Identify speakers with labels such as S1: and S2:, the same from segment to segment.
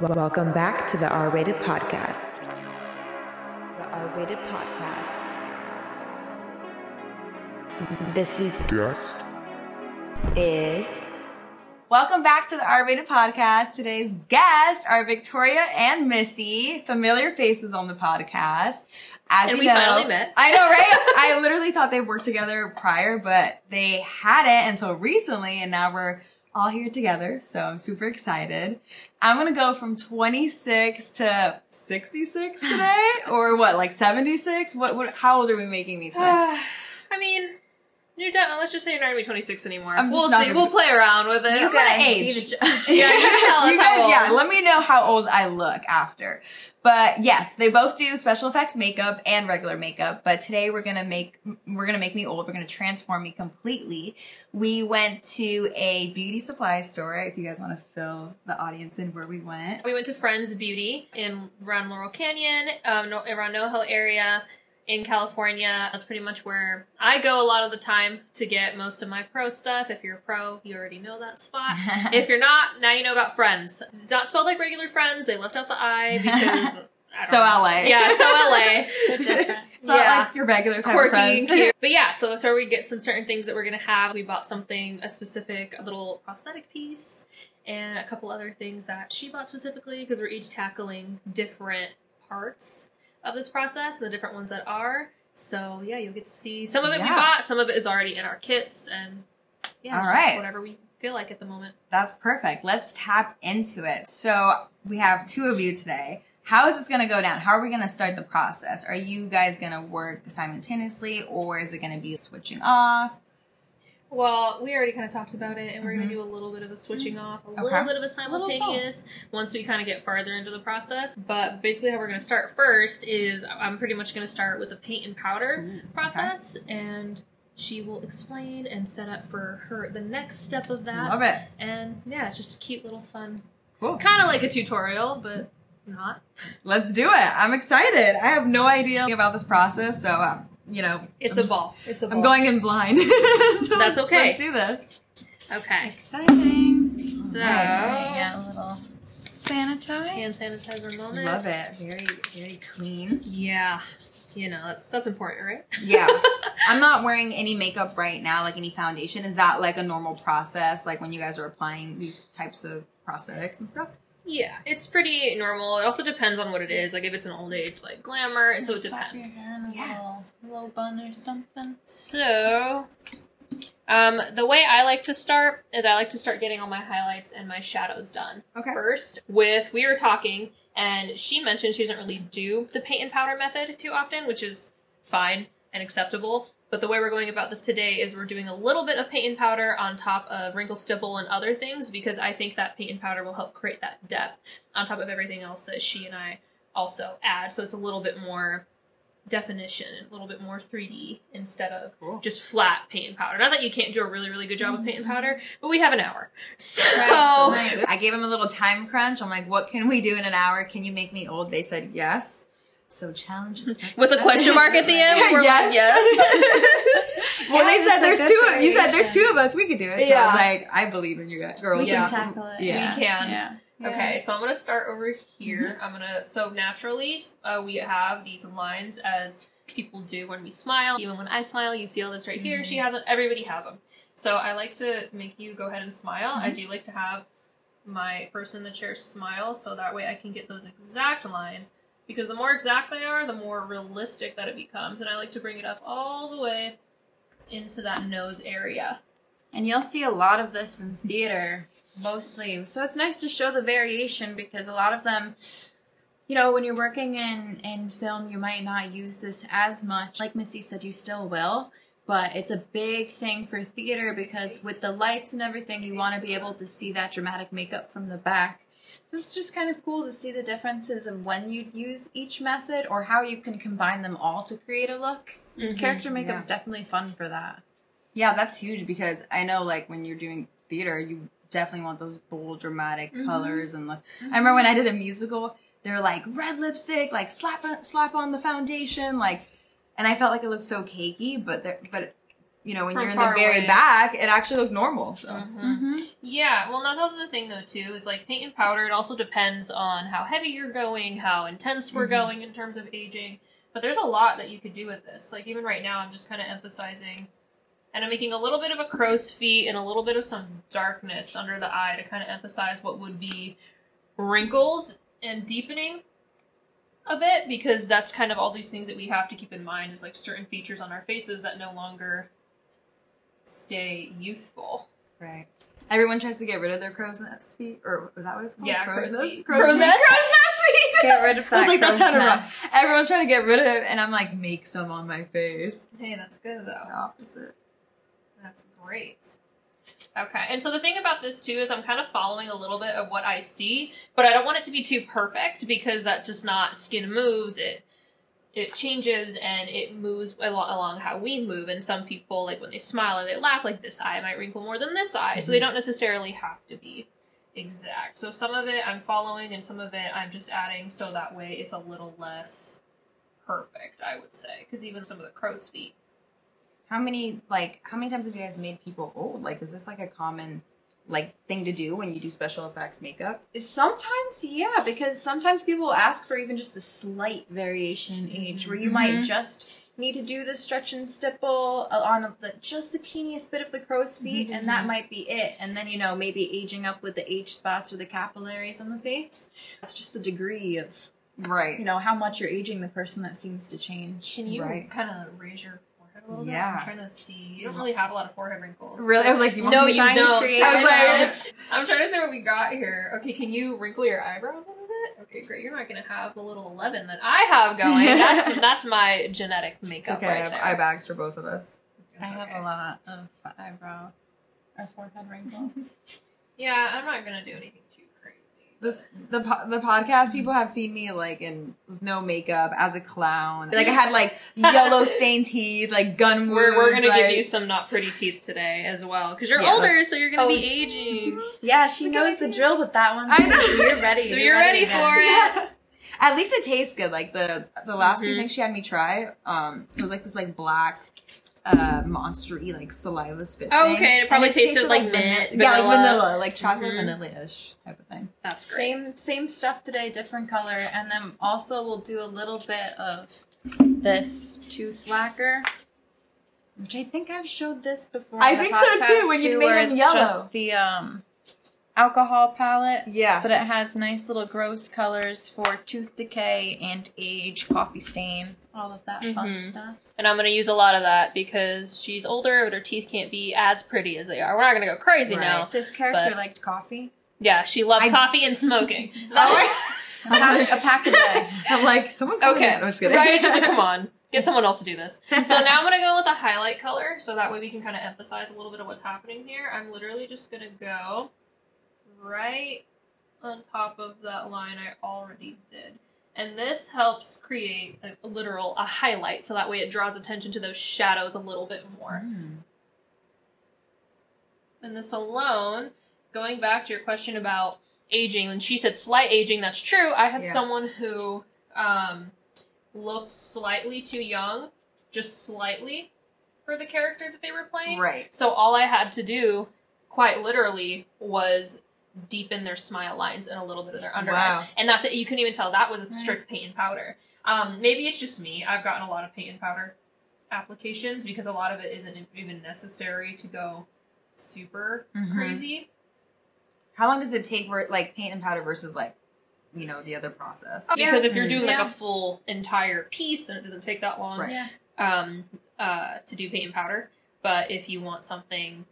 S1: Welcome back to the R Rated Podcast. The R Rated Podcast. This week's
S2: Guest.
S1: is
S3: Welcome back to the R Rated Podcast. Today's guests are Victoria and Missy, familiar faces on the podcast. As
S4: And
S3: you
S4: we
S3: know,
S4: finally met.
S3: I know, right? I literally thought they worked together prior, but they hadn't until recently, and now we're all here together. So I'm super excited. I'm gonna go from 26 to 66 today, or what, like 76? What? What? How old are we making me today?
S4: Uh, I mean, you're done. Let's just say you're not gonna be 26 anymore.
S3: I'm
S4: we'll see. We'll play around with it.
S3: You guys age.
S4: be the ju- yeah, you can tell us
S3: You
S4: how
S3: guys-
S4: old.
S3: Yeah, let me know how old I look after. But yes, they both do special effects makeup and regular makeup. But today we're gonna make we're gonna make me old. We're gonna transform me completely. We went to a beauty supply store. If you guys want to fill the audience in where we went.
S4: We went to Frends Beauty in around Laurel Canyon, um, no, around NoHo area in California. That's pretty much where I go a lot of the time to get most of my pro stuff. If you're a pro, you already know that spot. if you're not, now you know about Frends. It's not spelled like regular Friends. They left out the I because. I
S3: So
S4: know.
S3: LA.
S4: Yeah, so LA.
S5: They're different.
S3: It's not
S4: Yeah.
S3: like your regular type of
S4: quirky
S3: friends.
S4: and cute. But yeah, so that's where we get some certain things that we're gonna have. We bought something, a specific little prosthetic piece, and a couple other things that she bought specifically because we're each tackling different parts of this process and the different ones that are. So yeah, you'll get to see some of it we bought, some of it is already in our kits, and yeah, it's
S3: All
S4: just whatever we feel like at the moment.
S3: That's perfect. Let's tap into it. So we have two of you today. How is this going to go down? How are we going to start the process? Are you guys going to work simultaneously or is it going to be switching off?
S4: Well, we already kind of talked about it, and we're going to do a little bit of a switching off, a
S3: Okay.
S4: little bit of a simultaneous once we kind of get farther into the process. But basically, how we're going to start first is I'm pretty much going to start with the paint and powder process, and she will explain and set up for her the next step of that.
S3: Love it.
S4: And yeah, it's just a cute little fun,
S3: Cool.
S4: kind of like a tutorial, but not.
S3: Let's do it. I'm excited. I have no idea about this process, so um, you know,
S4: It's
S3: I'm
S4: a
S3: just-
S4: ball. It's a ball.
S3: I'm going in blind. So
S4: That's okay.
S3: Let's do this.
S4: Okay.
S5: Exciting.
S4: So,
S5: Yeah, a little sanitize.
S4: hand sanitizer moment.
S3: Love it. Very, very clean.
S4: Yeah. You know, that's that's important, right?
S3: Yeah. I'm not wearing any makeup right now, like any foundation. Is that like a normal process, like when you guys are applying these types of prosthetics and stuff?
S4: Yeah, it's pretty normal. It also depends on what it is. Like if it's an old age like glamour, so it depends.
S5: hair
S3: Yes.
S5: little, little bun or something.
S4: So, um, the way I like to start is I like to start getting all my highlights and my shadows done
S3: Okay.
S4: first. With we were talking, and she mentioned she doesn't really do the paint and powder method too often, which is fine and acceptable. But the way we're going about this today is we're doing a little bit of paint and powder on top of wrinkle stipple and other things because I think that paint and powder will help create that depth on top of everything else that she and I also add. So it's a little bit more definition a little bit more 3D instead of
S3: Cool.
S4: just flat paint and powder. Not that you can't do a really, really good job of paint and mm-hmm. powder, but we have an hour. So
S5: Right.
S3: I gave him a little time crunch. I'm like, what can we do in an hour? Can you make me old? They said yes. So challenge accepted.
S4: with a question mark at the end, we're
S3: Yes.
S4: like, yes.
S3: well, they said
S5: it's a
S3: there's
S5: good
S3: two. You said there's two of us. We could do it. So I
S4: Yeah.
S3: was like, I believe in you guys, girls.
S5: We
S4: Yeah.
S5: can tackle it.
S3: Yeah.
S4: We can.
S5: Yeah.
S4: Okay, so I'm gonna start over here. Mm-hmm. I'm gonna so naturally uh, we have these lines as people do when we smile. Even when I smile, you see all this right here. She mm-hmm. has them. Everybody has them. So I like to make you go ahead and smile. I mm-hmm. do like to have my person in the chair smile, so that way I can get those exact lines. Because the more exact they are, the more realistic that it becomes, and I like to bring it up all the way into that nose area.
S5: And you'll see a lot of this in theater, mostly. So it's nice to show the variation because a lot of them, you know, when you're working in, in film, you might not use this as much. Like Missy said, you still will. But it's a big thing for theater because with the lights and everything, you want to be able to see that dramatic makeup from the back. So it's just kind of cool to see the differences of when you'd use each method or how you can combine them all to create a look. Mm-hmm. Character makeup is definitely fun for that.
S3: Yeah, that's huge because I know like when you're doing theater, you definitely want those bold, dramatic mm-hmm. colors and like. I mm-hmm. remember when I did a musical, they're like red lipstick, like slap slap on the foundation, like, and I felt like it looked so cakey, but there, but you know, when
S4: From
S3: you're in the very
S4: away.
S3: back, it actually looked normal. So
S4: Mhm.
S5: Mm-hmm.
S4: Yeah, well, that's also the thing though too. Is like paint and powder. It also depends on how heavy you're going, how intense we're
S3: Mhm.
S4: going in terms of aging. But there's a lot that you could do with this. Like even right now, I'm just kind of emphasizing, and I'm making a little bit of a crow's feet and a little bit of some darkness under the eye to kind of emphasize what would be wrinkles and deepening a bit because that's kind of all these things that we have to keep in mind is like certain features on our faces that no longer stay youthful.
S3: right. Everyone tries to get rid of their crow's nest feet, or was that what it's called?
S4: Yeah, crow's
S3: nest?
S4: feet.
S3: Crow's,
S4: Crow's
S3: feet.
S4: nest?
S3: Crow's nest feet.
S5: Get rid of
S3: I
S5: that.
S3: was like, that
S5: crow's
S3: sounded wrong.
S5: nest.
S3: Everyone's trying to get rid of it, and I'm like, make some on my face.
S4: Hey, that's good
S3: The
S4: though.
S3: opposite.
S4: That's great. Okay, and so the thing about this too is I'm kind of following a little bit of what I see, but I don't want it to be too perfect because that just not skin moves. It it changes and it moves along, along how we move. And some people, like when they smile or they laugh, like this eye might wrinkle more than this eye, so they mhm. don't necessarily have to be exact. So some of it I'm following, and some of it I'm just adding, so that way it's a little less perfect. I would say because even some of the crow's feet.
S3: How many like how many times have you guys made people old? Like, is this like a common like thing to do when you do special effects makeup?
S5: Sometimes, yeah, because sometimes people ask for even just a slight variation in age, where you might
S3: Mhm.
S5: just need to do the stretch and stipple uh, on the, just the teeniest bit of the crow's feet, and that might be it. And then you know maybe aging up with the age spots or the capillaries on the face. That's just the degree of
S3: Right.
S5: you know how much you're aging the person that seems to change.
S4: Can you
S3: Right.
S4: kind of raise your forehead a bit?
S3: Yeah.
S4: I'm trying to see. You don't really have a lot of forehead wrinkles.
S3: Really? I was like, you want
S4: no,
S3: me
S4: you
S5: trying to
S4: don't.
S5: create
S3: I was
S4: like, I'm trying to see what we got here. Okay, can you wrinkle your eyebrows a little bit? Okay, great. You're not gonna have the little eleven that I have going. That's that's my genetic
S3: It's
S4: makeup
S3: okay. I have
S4: there.
S3: eye bags for both of us.
S5: I
S4: It's
S5: have
S4: okay.
S5: a lot of eyebrow or forehead wrinkles.
S4: Yeah, I'm not gonna do anything too crazy.
S3: This the the podcast people have seen me like in with no makeup as a clown. Like I had like yellow stained teeth, like gun wounds.
S4: We're, we're gonna
S3: like,
S4: give you some not pretty teeth today as well because you're
S3: Yeah,
S4: older, so you're gonna
S5: Oh.
S4: be aging.
S5: yeah, she
S3: Look
S5: knows the
S3: teeth.
S5: drill with that one.
S3: I know.
S5: So you're ready.
S4: So you're ready
S5: again.
S4: for it.
S3: Yeah. At least it tastes good. Like the the last few
S4: Mhm.
S3: things she had me try, um, it was like this like black, uh, monstery like saliva spit.
S4: Oh, okay, and it
S3: And
S4: probably tasted like
S3: vanilla-
S4: mint,
S3: Yeah, like
S4: vanilla.
S3: vanilla, like chocolate
S4: Mhm.
S3: vanilla-ish type of thing.
S4: That's great.
S5: Same same stuff today, different color, and then also we'll do a little bit of this tooth lacquer, which I think I've showed this before.
S3: I think so, too, when you
S5: too,
S3: made
S5: where
S3: them yellow.
S5: Just the um alcohol palette,
S3: Yeah.
S5: but it has nice little gross colors for tooth decay and age, coffee stain, all of that fun
S4: Mhm.
S5: stuff.
S4: And I'm gonna use a lot of that because she's older, but her teeth can't be as pretty as they are. We're not gonna go crazy
S3: Right.
S4: now.
S5: This character
S4: But-
S5: liked coffee.
S4: Yeah, she loved
S3: I-
S4: coffee and smoking.
S5: A pack, a pack a day.
S3: I'm like, someone.
S4: okay.
S3: I'm just kidding.
S4: right? It's just like, come on, get someone else to do this. So now I'm gonna go with a highlight color, so that way we can kind of emphasize a little bit of what's happening here. I'm literally just gonna go right on top of that line I already did. And this helps create a literal a highlight, so that way it draws attention to those shadows a little bit more.
S3: Mm.
S4: And this alone, going back to your question about aging, and she said slight aging, that's true. I had
S3: Yeah.
S4: someone who um, looked slightly too young, just slightly, for the character that they were playing.
S3: Right.
S4: So all I had to do, quite literally, was deepen their smile lines and a little bit of their under
S3: Wow.
S4: eyes. And that's it. You couldn't even tell that was a strict paint and powder. Um, maybe it's just me. I've gotten a lot of paint and powder applications because a lot of it isn't even necessary to go super
S3: Mhm.
S4: crazy.
S3: How long does it take for like paint and powder versus like, you know, the other process?
S5: Yeah.
S4: Because if you're doing like
S5: Yeah.
S4: a full entire piece, then it doesn't take that long
S3: Right.
S5: Yeah.
S4: um, uh, to do paint and powder. But if you want something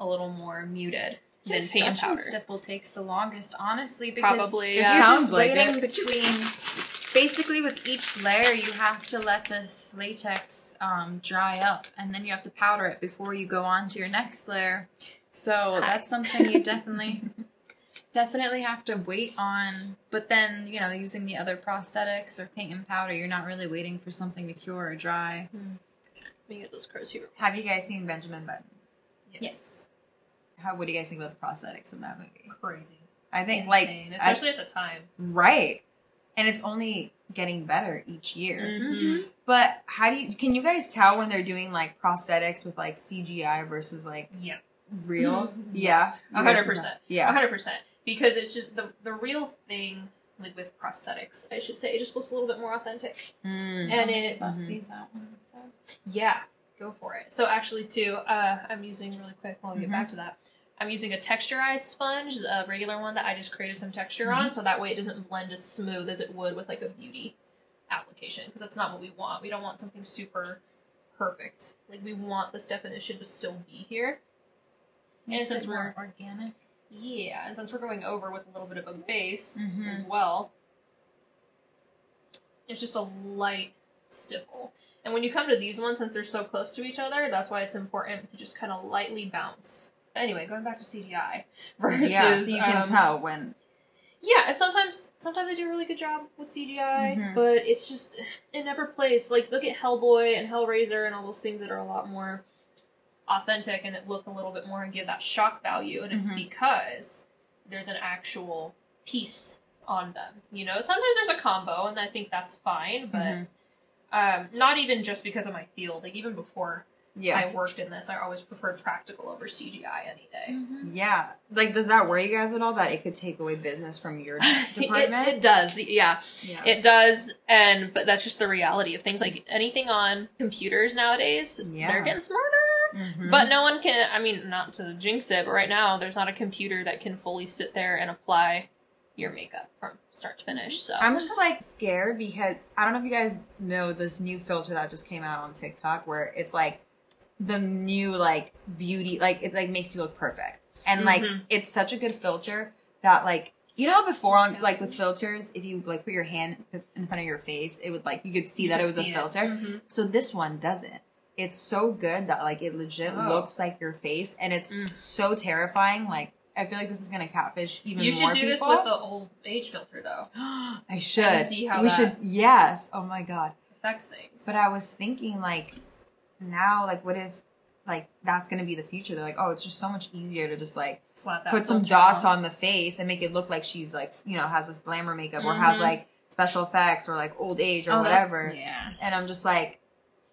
S4: a little more muted, then
S5: think
S4: paint and
S5: stretch
S4: powder.
S5: stipple takes the longest, honestly, because
S4: Probably,
S3: It
S4: yeah.
S5: you're
S3: sounds
S5: just
S3: like
S5: waiting
S3: it.
S5: between. Basically, with each layer, you have to let this latex um, dry up, and then you have to powder it before you go on to your next layer. So
S4: Hi.
S5: that's something you definitely, definitely have to wait on. But then, you know, using the other prosthetics or paint and powder, you're not really waiting for something to cure or dry.
S4: Let me get those crows here.
S3: Have you guys seen Benjamin Button?
S5: Yes.
S3: How? What do you guys think about the prosthetics in that movie?
S4: Crazy.
S3: I think like
S4: Insane,
S3: I-
S4: especially at the time.
S3: right. and it's only getting better each year.
S4: Mhm.
S3: But how do you can you guys tell when they're doing like prosthetics with like CGI versus like
S4: Yeah.
S3: real? yeah.
S4: A 100%.
S3: Yeah.
S4: hundred percent. Because it's just the the real thing, like with prosthetics, I should say, it just looks a little bit more authentic,
S3: Mm.
S4: and it
S5: buff
S3: Mhm.
S5: these out. So.
S4: Yeah, go for it. So actually, too, uh, I'm using really quick while we get
S3: Mhm.
S4: back to that. I'm using a texturized sponge, a regular one that I just created some texture
S3: Mm-hmm.
S4: on, so that way it doesn't blend as smooth as it would with like a beauty application, because that's not what we want. We don't want something super perfect. Like we want this definition to still be here.
S5: Makes
S4: since
S5: it
S4: we're-
S5: more organic.
S4: Yeah, and since we're going over with a little bit of a base
S3: Mhm.
S4: as well, it's just a light stipple. And when you come to these ones, since they're so close to each other, that's why it's important to just kind of lightly bounce. Anyway, going back to CGI versus
S3: yeah, so you can
S4: um,
S3: tell when
S4: Yeah, and sometimes sometimes they do a really good job with CGI,
S3: Mhm.
S4: but it's just it never plays. Like look at Hellboy and Hellraiser and all those things that are a lot more authentic and that look a little bit more and give that shock value, and it's
S3: Mhm.
S4: because there's an actual piece on them. You know, sometimes there's a combo, and I think that's fine, but
S3: Mhm.
S4: Um, not even just because of my field. Like even before
S3: yeah.
S4: I worked in this, I always preferred practical over CGI any day.
S5: Mm-hmm.
S3: Yeah. Like does that worry you guys at all that it could take away business from your department?
S4: it, it does, yeah.
S3: yeah.
S4: It does, and but that's just the reality of things. Like anything on computers nowadays,
S3: Yeah.
S4: they're getting smarter.
S3: Mhm.
S4: But no one can. I mean, not to jinx it, but right now there's not a computer that can fully sit there and apply your makeup from start to finish. So
S3: I'm just like scared because I don't know if you guys know this new filter that just came out on TikTok where it's like the new like beauty like it like makes you look perfect. And like
S4: Mhm.
S3: it's such a good filter that like you know before on like with filters if you like put your hand in front of your face it would like you could see
S4: You
S3: that it was a filter.
S4: Mhm.
S3: So this one doesn't. It's so good that like it legit
S4: Oh.
S3: looks like your face and it's
S4: Mm.
S3: so terrifying like I feel like this is gonna catfish even more.
S4: you
S3: more
S4: should do
S3: people.
S4: this with the old age filter though.
S3: I should.
S4: see how
S3: we should. Yes. Oh my god.
S4: Affects things.
S3: But I was thinking like, now like, what if like that's gonna be the future? They're like, oh, it's just so much easier to just like
S4: Slap that
S3: put some dots on the face and make it look like she's like you know has this glamour makeup or has
S4: Mhm.
S3: like special effects or like old age or
S5: Oh,
S3: whatever.
S5: Yeah.
S3: And I'm just like,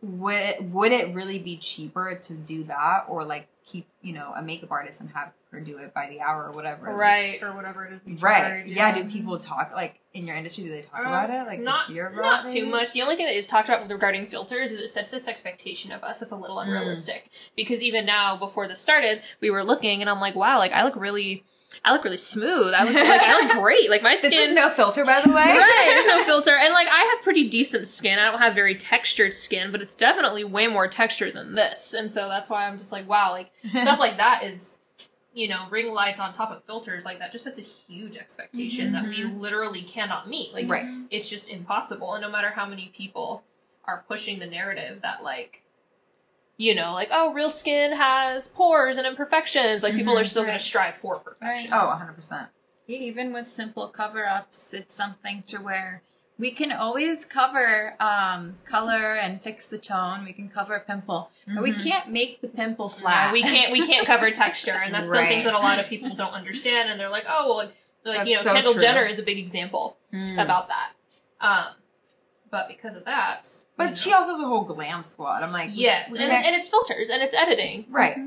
S3: would it, would it really be cheaper to do that or like keep you know a makeup artist and have her do it by the hour or whatever? Like,
S4: right or whatever it is.
S3: Right.
S4: charge,
S3: Yeah. Do people talk like in your industry? Do they talk
S4: Uh,
S3: about it? Like
S4: not not too much. The only thing that is talked about with regarding filters is it sets this expectation of us It's a little
S3: Mm.
S4: unrealistic. Because even now, before this started, we were looking, and I'm like, wow, like I look really, I look really smooth. I look like I look great. Like my skin.
S3: This is no filter, by the way.
S4: Right, there's no filter, and like I have pretty decent skin. I don't have very textured skin, but it's definitely way more textured than this, and so that's why I'm just like, wow, like stuff like that is, you know, ring lights on top of filters like that just sets a huge expectation that we mm-hmm. literally cannot meet. Like,
S3: Right.
S4: it's just impossible. And no matter how many people are pushing the narrative that like, you know, like oh, real skin has pores and imperfections. Like people are mm-hmm. still going to strive for perfection.
S3: Oh, 100 percent.
S5: Yeah, even with simple cover ups, it's something to where we can always cover um, color and fix the tone. We can cover a pimple, but we
S3: Mhm.
S5: can't make the pimple
S4: Yeah,
S5: flat.
S4: we can't we can't cover texture, and that's something that a lot of people don't understand. And they're like, oh, well, like, like you know,
S3: so
S4: Kendall
S3: true.
S4: Jenner is a big example
S3: Mm.
S4: about that. Um, but because of that,
S3: But
S4: you
S3: she also has a whole glam squad. I'm like,
S4: yes, and, and it's filters and it's editing.
S3: right.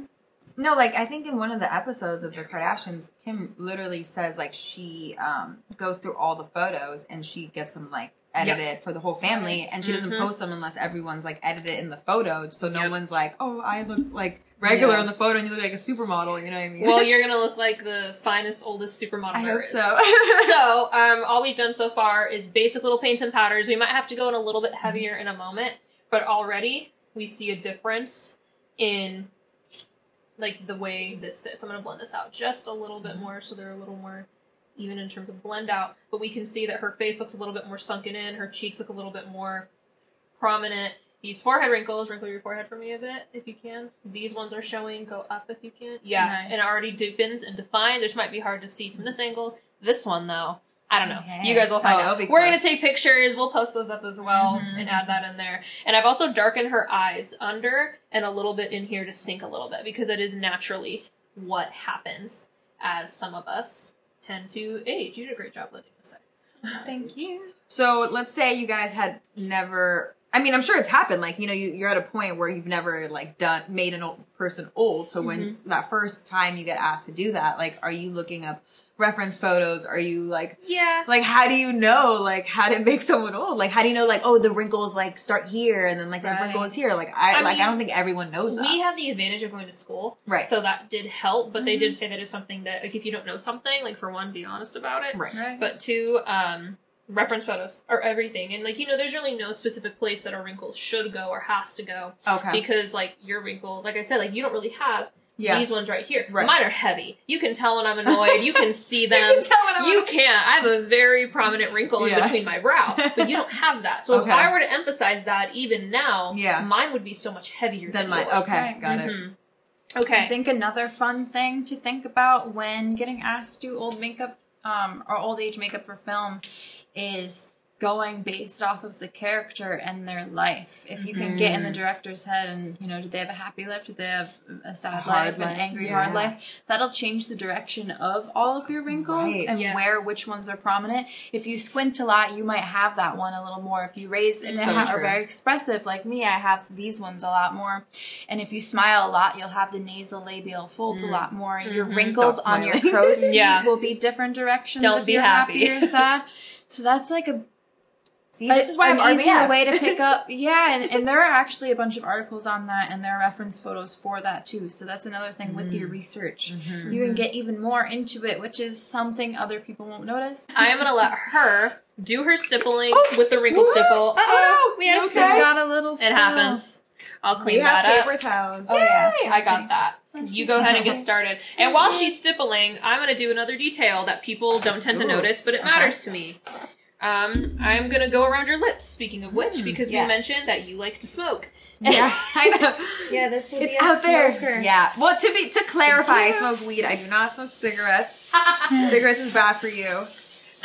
S3: No, like I think in one of the episodes of the Kardashians, Kim literally says like she um goes through all the photos and she gets them like edited for the whole family, and she doesn't
S4: Mhm.
S3: post them unless everyone's like edited in the photo, so no
S4: Yep.
S3: one's like, oh, I look like regular
S4: Yeah.
S3: in the photo and you look like a supermodel. You know what I mean?
S4: Well, you're gonna look like the finest, oldest supermodel.
S3: I hope
S4: is.
S3: so.
S4: so, um, all we've done so far is basic little paints and powders. We might have to go in a little bit heavier in a moment, but already we see a difference in like the way this sits. I'm gonna blend this out just a little bit more so they're a little more even in terms of blend out. But we can see that her face looks a little bit more sunken in, her cheeks look a little bit more prominent. These forehead wrinkles, wrinkle your forehead for me a bit if you can. These ones are showing, go up if you can. Yeah,
S5: Nice.
S4: and it already deepens and defines, which might be hard to see from this angle. This one though, I don't know. You guys will find
S3: Oh,
S4: out. We're gonna take pictures. We'll post those up as well
S3: Mhm.
S4: and add that in there. And I've also darkened her eyes under and a little bit in here to sink a little bit because it is naturally what happens as some of us tend to age. You did a great job letting us say.
S5: Thank you.
S3: So let's say you guys had never. I mean, I'm sure it's happened. Like you know, you, you're at a point where you've never like done made an old person old. So when
S4: Mm-hmm.
S3: that first time you get asked to do that, like, are you looking up reference photos? Are you like
S4: Yeah.
S3: like how do you know like how to make someone old? Like how do you know like oh the wrinkles like start here and then like the
S5: Right.
S3: wrinkle is here? Like I,
S4: I
S3: like
S4: mean,
S3: I don't think everyone knows that.
S4: we have the advantage of going to school,
S3: Right.
S4: So that did help, but they did say that is something that, like, if you don't know something, like, for one, be honest about it,
S3: right.
S5: Right.
S4: But two, um, reference photos are everything, and like, you know, there's really no specific place that a wrinkle should go or has to go
S3: Okay.
S4: because, like, your wrinkle, like I said, like you don't really have
S3: yeah.
S4: these ones right here.
S3: Right.
S4: Mine are heavy. You can tell when I'm annoyed. You can see them.
S3: can tell when I'm
S4: You can't. I have a very prominent wrinkle in between my brow, but you don't have that. So
S3: Okay.
S4: if I were to emphasize that even now,
S3: Yeah.
S4: mine would be so much heavier
S3: then
S4: than
S3: mine.
S4: yours.
S3: okay
S5: Right.
S3: got it.
S4: Mhm.
S5: I
S4: Okay.
S5: think another fun thing to think about when getting asked to do old makeup um, or old age makeup for film is going based off of the character and their life. If you can get in the director's head and, you know, did they have a happy life? Did they have a sad
S3: hard
S5: life,
S3: life.
S5: an angry,
S3: Yeah.
S5: hard life? That'll change the direction of all of your wrinkles
S3: Right.
S5: and
S4: Yes.
S5: where which ones are prominent. If you squint a lot, you might have that one a little more. If you raise and
S3: So
S5: ha- are very expressive, like me, I have these ones a lot more. And if you smile a lot, you'll have the nasal labial folds a lot more. Your
S4: Mhm.
S5: wrinkles on your
S3: smiling.
S5: crow's feet
S4: Yeah.
S5: will be different directions
S4: Don't
S5: if
S4: be
S5: you're
S4: happy.
S5: happy or sad. So that's like a,
S3: See, this is why
S5: an
S3: I'm
S5: easier
S3: RBF.
S5: way to pick up. Yeah, and, and there are actually a bunch of articles on that, and there are reference photos for that too. So that's another thing with
S3: Mm.
S5: your research.
S3: Mm-hmm.
S5: You can get even more into it, which is something other people won't notice.
S4: I am gonna let her do her stippling with the wrinkle stipple. Uh oh, we had a
S3: Okay.
S4: spill.
S5: Got a little.
S4: It happens. I'll clean
S3: We have
S4: that up.
S3: paper towels.
S5: Oh yeah,
S4: I got that. You go ahead and get started. And while she's stippling, I'm going to do another detail that people don't tend to
S3: Ooh,
S4: notice, but it
S3: okay.
S4: matters to me. Um, I'm going to go around your lips, speaking of which, because we mentioned that you like to smoke.
S3: Yeah, I know.
S5: Yeah, this will
S3: It's
S5: be a
S3: out there.
S5: smoker.
S3: Yeah. Well, to be to clarify, I smoke weed. I do not smoke cigarettes. cigarettes is bad for you.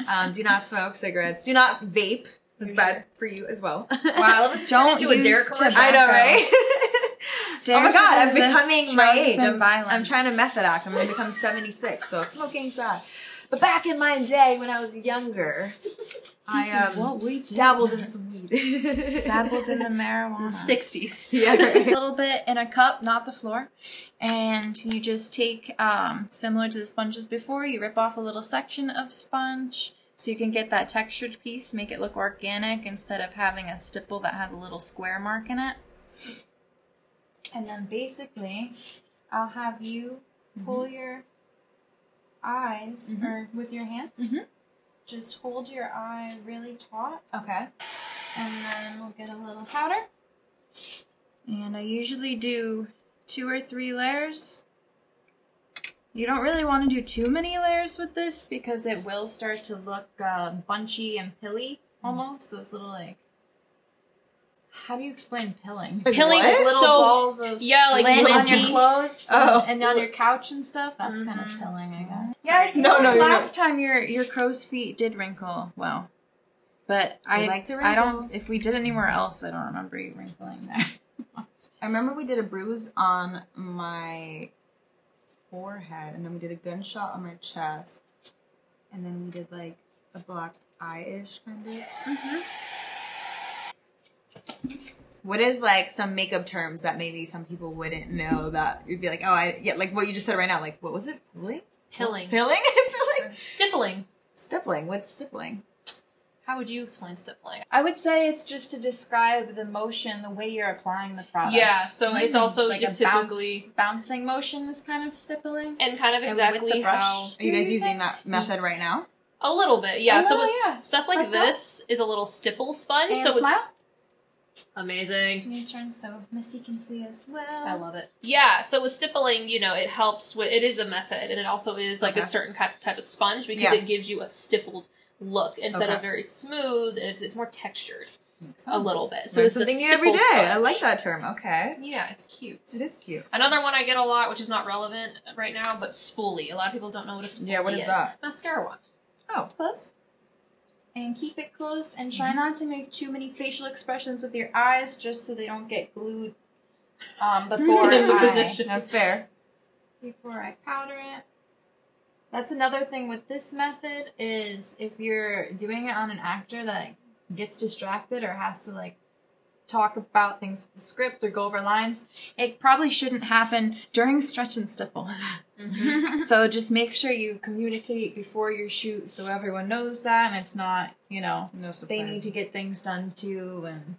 S3: Um, do not smoke cigarettes. Do not vape. It's bad for you as well.
S4: Wow, let's turn
S5: Don't
S4: into a
S5: use
S4: DARE commercial.
S3: I know,
S5: tobacco.
S3: right? oh my god, I'm becoming my age. I'm,
S5: violence.
S3: I'm trying to method act. I'm gonna become 76, so smoking's bad. But back in my day when I was younger, I um,
S5: what we did.
S3: dabbled in some weed.
S5: dabbled in the marijuana.
S4: 60s.
S3: yeah.
S5: a little bit in a cup, not the floor. And you just take, um, similar to the sponges before, you rip off a little section of sponge so you can get that textured piece, make it look organic instead of having a stipple that has a little square mark in it. And then basically, I'll have you pull your eyes
S3: Mhm.
S5: or with your hands.
S3: Mhm.
S5: Just hold your eye really taut
S3: Okay.
S5: and then we'll get a little powder. And I usually do two or three layers. You don't really want to do too many layers with this because it will start to look uh, bunchy and pilly almost. Those little like. How do you explain pilling?
S3: Like
S4: Pilling,
S3: what?
S5: Little
S4: so,
S5: balls of
S4: yeah, like
S5: lint on your clothes
S3: Oh.
S5: and on your couch and stuff. That's kind of pilling, I guess. Yeah, I feel
S3: No, no, you're
S5: last time your your crow's feet did wrinkle well, but I
S3: like to wrinkle.
S5: I don't. If we did anywhere else, I don't remember you wrinkling there.
S3: I remember we did a bruise on my forehead, and then we did a gunshot on my chest, and then we did like a black eye ish kind of.
S5: Mm-hmm.
S3: What is like some makeup terms that maybe some people wouldn't know that you'd be like, oh, I yeah, like what you just said right now. Like, what was it? Pilling?
S4: Pilling.
S3: Pilling? Pilling?
S4: Stippling.
S3: Stippling. What's stippling?
S4: How would you explain stippling?
S5: I would say it's just to describe the motion, the way you're applying the product.
S4: Yeah, so it's also
S5: like a
S4: typically-
S5: bounce, bouncing motion is kind of stippling.
S4: And kind of
S5: And with the
S4: exactly how.
S3: Are you guys using
S5: using-
S3: that method right now?
S4: A little bit, yeah.
S5: A
S4: so
S5: little,
S4: it's
S5: yeah.
S4: stuff like,
S5: Like
S4: this is a little stipple sponge.
S5: And
S4: so
S5: smile.
S4: it's amazing.
S5: You turn so Missy can see as well.
S4: I love it. Yeah, so with stippling, you know, it helps with it is a method and it also is like
S3: Okay.
S4: a certain type, type of sponge because
S3: Yeah.
S4: it gives you a stippled look instead
S3: Okay.
S4: of very smooth and it's it's more textured a little bit. So
S3: Learn
S4: it's a
S3: something new every day.
S4: stipple
S3: I like that term. Okay.
S4: Yeah, it's cute.
S3: It is cute.
S4: Another one I get a lot, which is not relevant right now, but spoolie. A lot of people don't know what a spoolie
S3: Yeah, what is that?
S4: Mascara wand.
S3: Oh.
S5: Close. And keep it closed and try not to make too many facial expressions with your eyes just so they don't get glued um, before
S4: In the
S5: I
S4: position.
S3: That's fair.
S5: before I powder it. That's another thing with this method is if you're doing it on an actor that gets distracted or has to like talk about things with the script or go over lines, it probably shouldn't happen during stretch and stipple. Mm-hmm. so just make sure you communicate before your shoot so everyone knows that and it's not, you know,
S3: No
S5: they need to get things done too and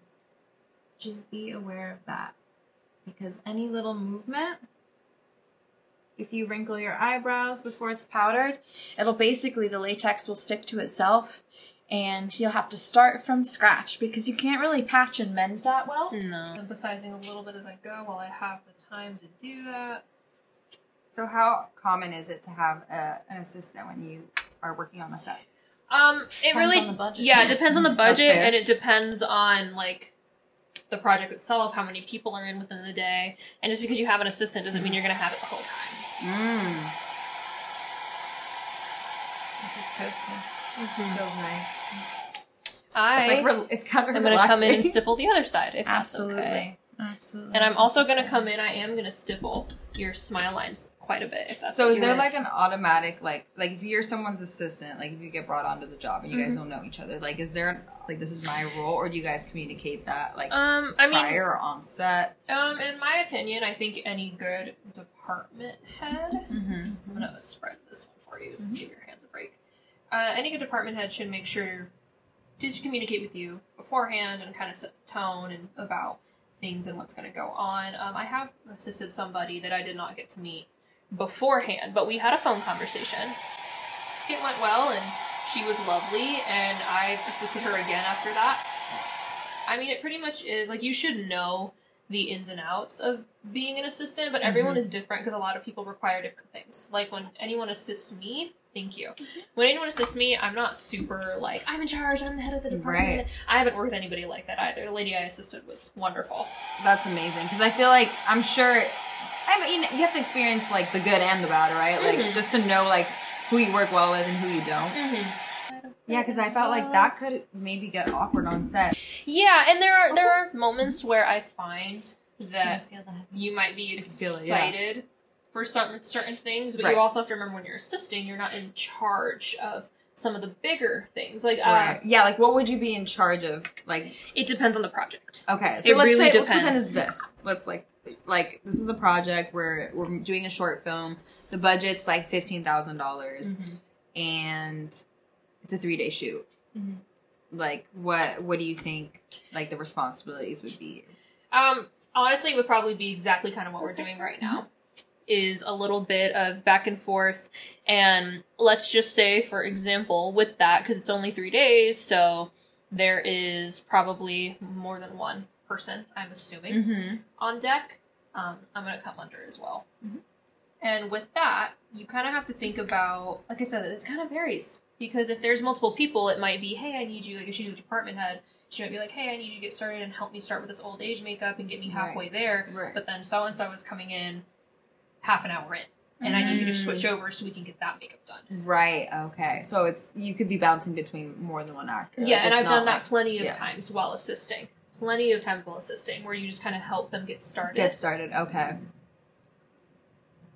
S5: just be aware of that. Because any little movement if you wrinkle your eyebrows before it's powdered it'll basically the latex will stick to itself and you'll have to start from scratch because you can't really patch and mend that well
S3: No.
S4: Emphasizing a little bit as I go while I have the time to do that.
S3: So how common is it to have a, an assistant when you are working on the set?
S4: Um, it
S5: Depends
S4: really,
S5: on the budget.
S4: yeah, it depends on the budget, and it depends on like the project itself, how many people are in within the day, and just because you have an assistant doesn't mean you're gonna have it the whole time.
S3: Mmm.
S5: this is toasty
S3: Feels nice.
S4: I
S3: It's like rel- it's kind of
S4: am gonna come in and stipple the other side if
S5: absolutely
S4: that's okay.
S5: absolutely
S4: And I'm also gonna come in. I am gonna stipple your smile lines quite a bit if that's
S3: So is there
S4: want.
S3: like an automatic like like if you're someone's assistant, like if you get brought onto the job and you
S4: Mm-hmm.
S3: guys don't know each other, like is there an, like this is my role or do you guys communicate that like
S4: Um, I mean,
S3: prior or on set?
S4: um, in my opinion, I think any good department head
S3: Mm-hmm.
S4: I'm gonna spread this one for you, so give your hands a break. Uh, any good department head should make sure to communicate with you beforehand and kind of set the tone and about things and what's going to go on. Um, I have assisted somebody that I did not get to meet beforehand, but we had a phone conversation. It went well, and she was lovely, and I assisted her again after that. I mean, it pretty much is like you should know the ins and outs of being an assistant, but everyone is different because a lot of people require different things. Like when anyone assists me, thank you. When anyone assists me, I'm not super like I'm in charge. I'm the head of the department.
S3: Right.
S4: I haven't worked with anybody like that either. The lady I assisted was wonderful.
S3: That's amazing because I feel like I'm sure. I mean, you have to experience like the good and the bad, right? Like
S4: Mhm.
S3: just to know like who you work well with and who you don't.
S4: Mm-hmm.
S3: Yeah, because I felt like that could maybe get awkward on set.
S4: Yeah, and there are there are moments where I find that you might be
S3: feel it, yeah.
S4: excited for certain certain things, but
S3: Right.
S4: you also have to remember when you're assisting, you're not in charge of some of the bigger things. Like, uh,
S3: Right. Yeah, like what would you be in charge of? Like,
S4: it depends on the project.
S3: okay, so
S4: It
S3: let's
S4: really
S3: say let's pretend it's this. Let's like like this is the project where we're doing a short film. The budget's like fifteen thousand dollars, and it's a three day shoot.
S4: Mhm.
S3: Like, what what do you think? Like the responsibilities would be?
S4: Um, honestly, it would probably be exactly kind of what we're doing right now. Is a little bit of back and forth, and let's just say, for example, with that, because it's only three days, so there is probably more than one person. I'm assuming.
S3: Mm-hmm.
S4: on deck, um, I'm going to come under as well. And with that, you kind of have to think about, like I said, it kind of varies. Because if there's multiple people, it might be, hey, I need you, like if she's a department head, she might be like, hey, I need you to get started and help me start with this old age makeup and get me halfway there.
S3: Right.
S4: But then so and so is coming in half an hour in. And I need you to switch over so we can get that makeup done.
S3: Right. Okay. So it's you could be bouncing between more than one actor.
S4: Yeah,
S3: Like,
S4: and I've done that plenty of
S3: yeah.
S4: times while assisting. Plenty of times while assisting, where you just kind of help them get started.
S3: Get started. Okay.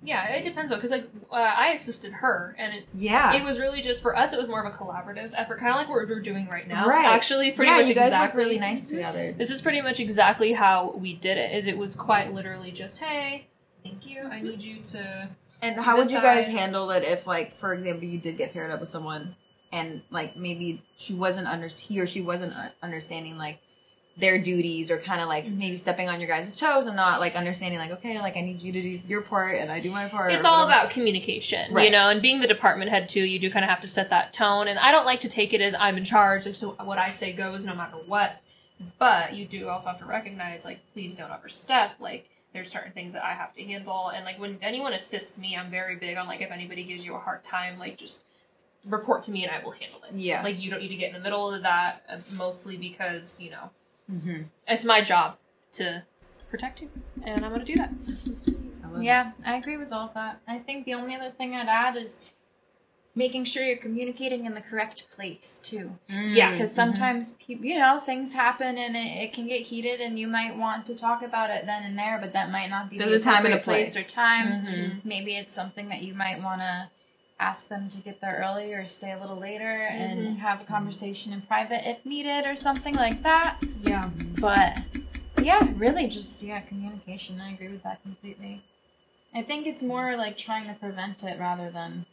S4: Yeah, it depends though, because like uh, I assisted her, and it,
S3: Yeah.
S4: it was really just for us. It was more of a collaborative effort, kind of like what we're doing right now.
S3: Right.
S4: Actually, pretty
S3: yeah,
S4: much
S3: you guys
S4: exactly.
S3: work really nice together.
S4: This is pretty much exactly how we did it. Is it was quite literally just, hey, thank you. I need you to.
S3: And how would you guys
S4: decide-
S3: handle it if, like, for example, you did get paired up with someone, and like maybe she wasn't under he or she wasn't uh, understanding like their duties or kind of like
S4: Mm-hmm.
S3: maybe stepping on your guys' toes and not like understanding like okay like I need you to do your part and I do my part.
S4: It's all
S3: whatever.
S4: about communication, you know, and being the department head too. You do kind of have to set that tone, and I don't like to take it as I'm in charge, like so what I say goes no matter what. But you do also have to recognize, like, please don't overstep. Like, there's certain things that I have to handle, and like when anyone assists me, I'm very big on like if anybody gives you a hard time, like just report to me and I will handle it.
S3: Yeah.
S4: Like you don't need to get in the middle of that, uh, mostly because you know
S3: Mhm.
S4: it's my job to protect you, and I'm gonna do that.
S3: I love
S5: Yeah, I agree with all of that. I think the only other thing I'd add is making sure you're communicating in the correct place too.
S3: Mm.
S4: Yeah.
S5: Because sometimes, peop you know, things happen and it, it can get heated, and you might want to talk about it then and there, but that might not be
S3: There's
S5: the
S3: a time and a
S5: place
S3: place.
S5: or time.
S3: Mhm.
S5: Maybe it's something that you might want to ask them to get there early or stay a little later and
S4: Mhm.
S5: have a conversation in private if needed or something like that.
S4: Yeah.
S5: But yeah, really just yeah, communication. I agree with that completely. I think it's more like trying to prevent it rather than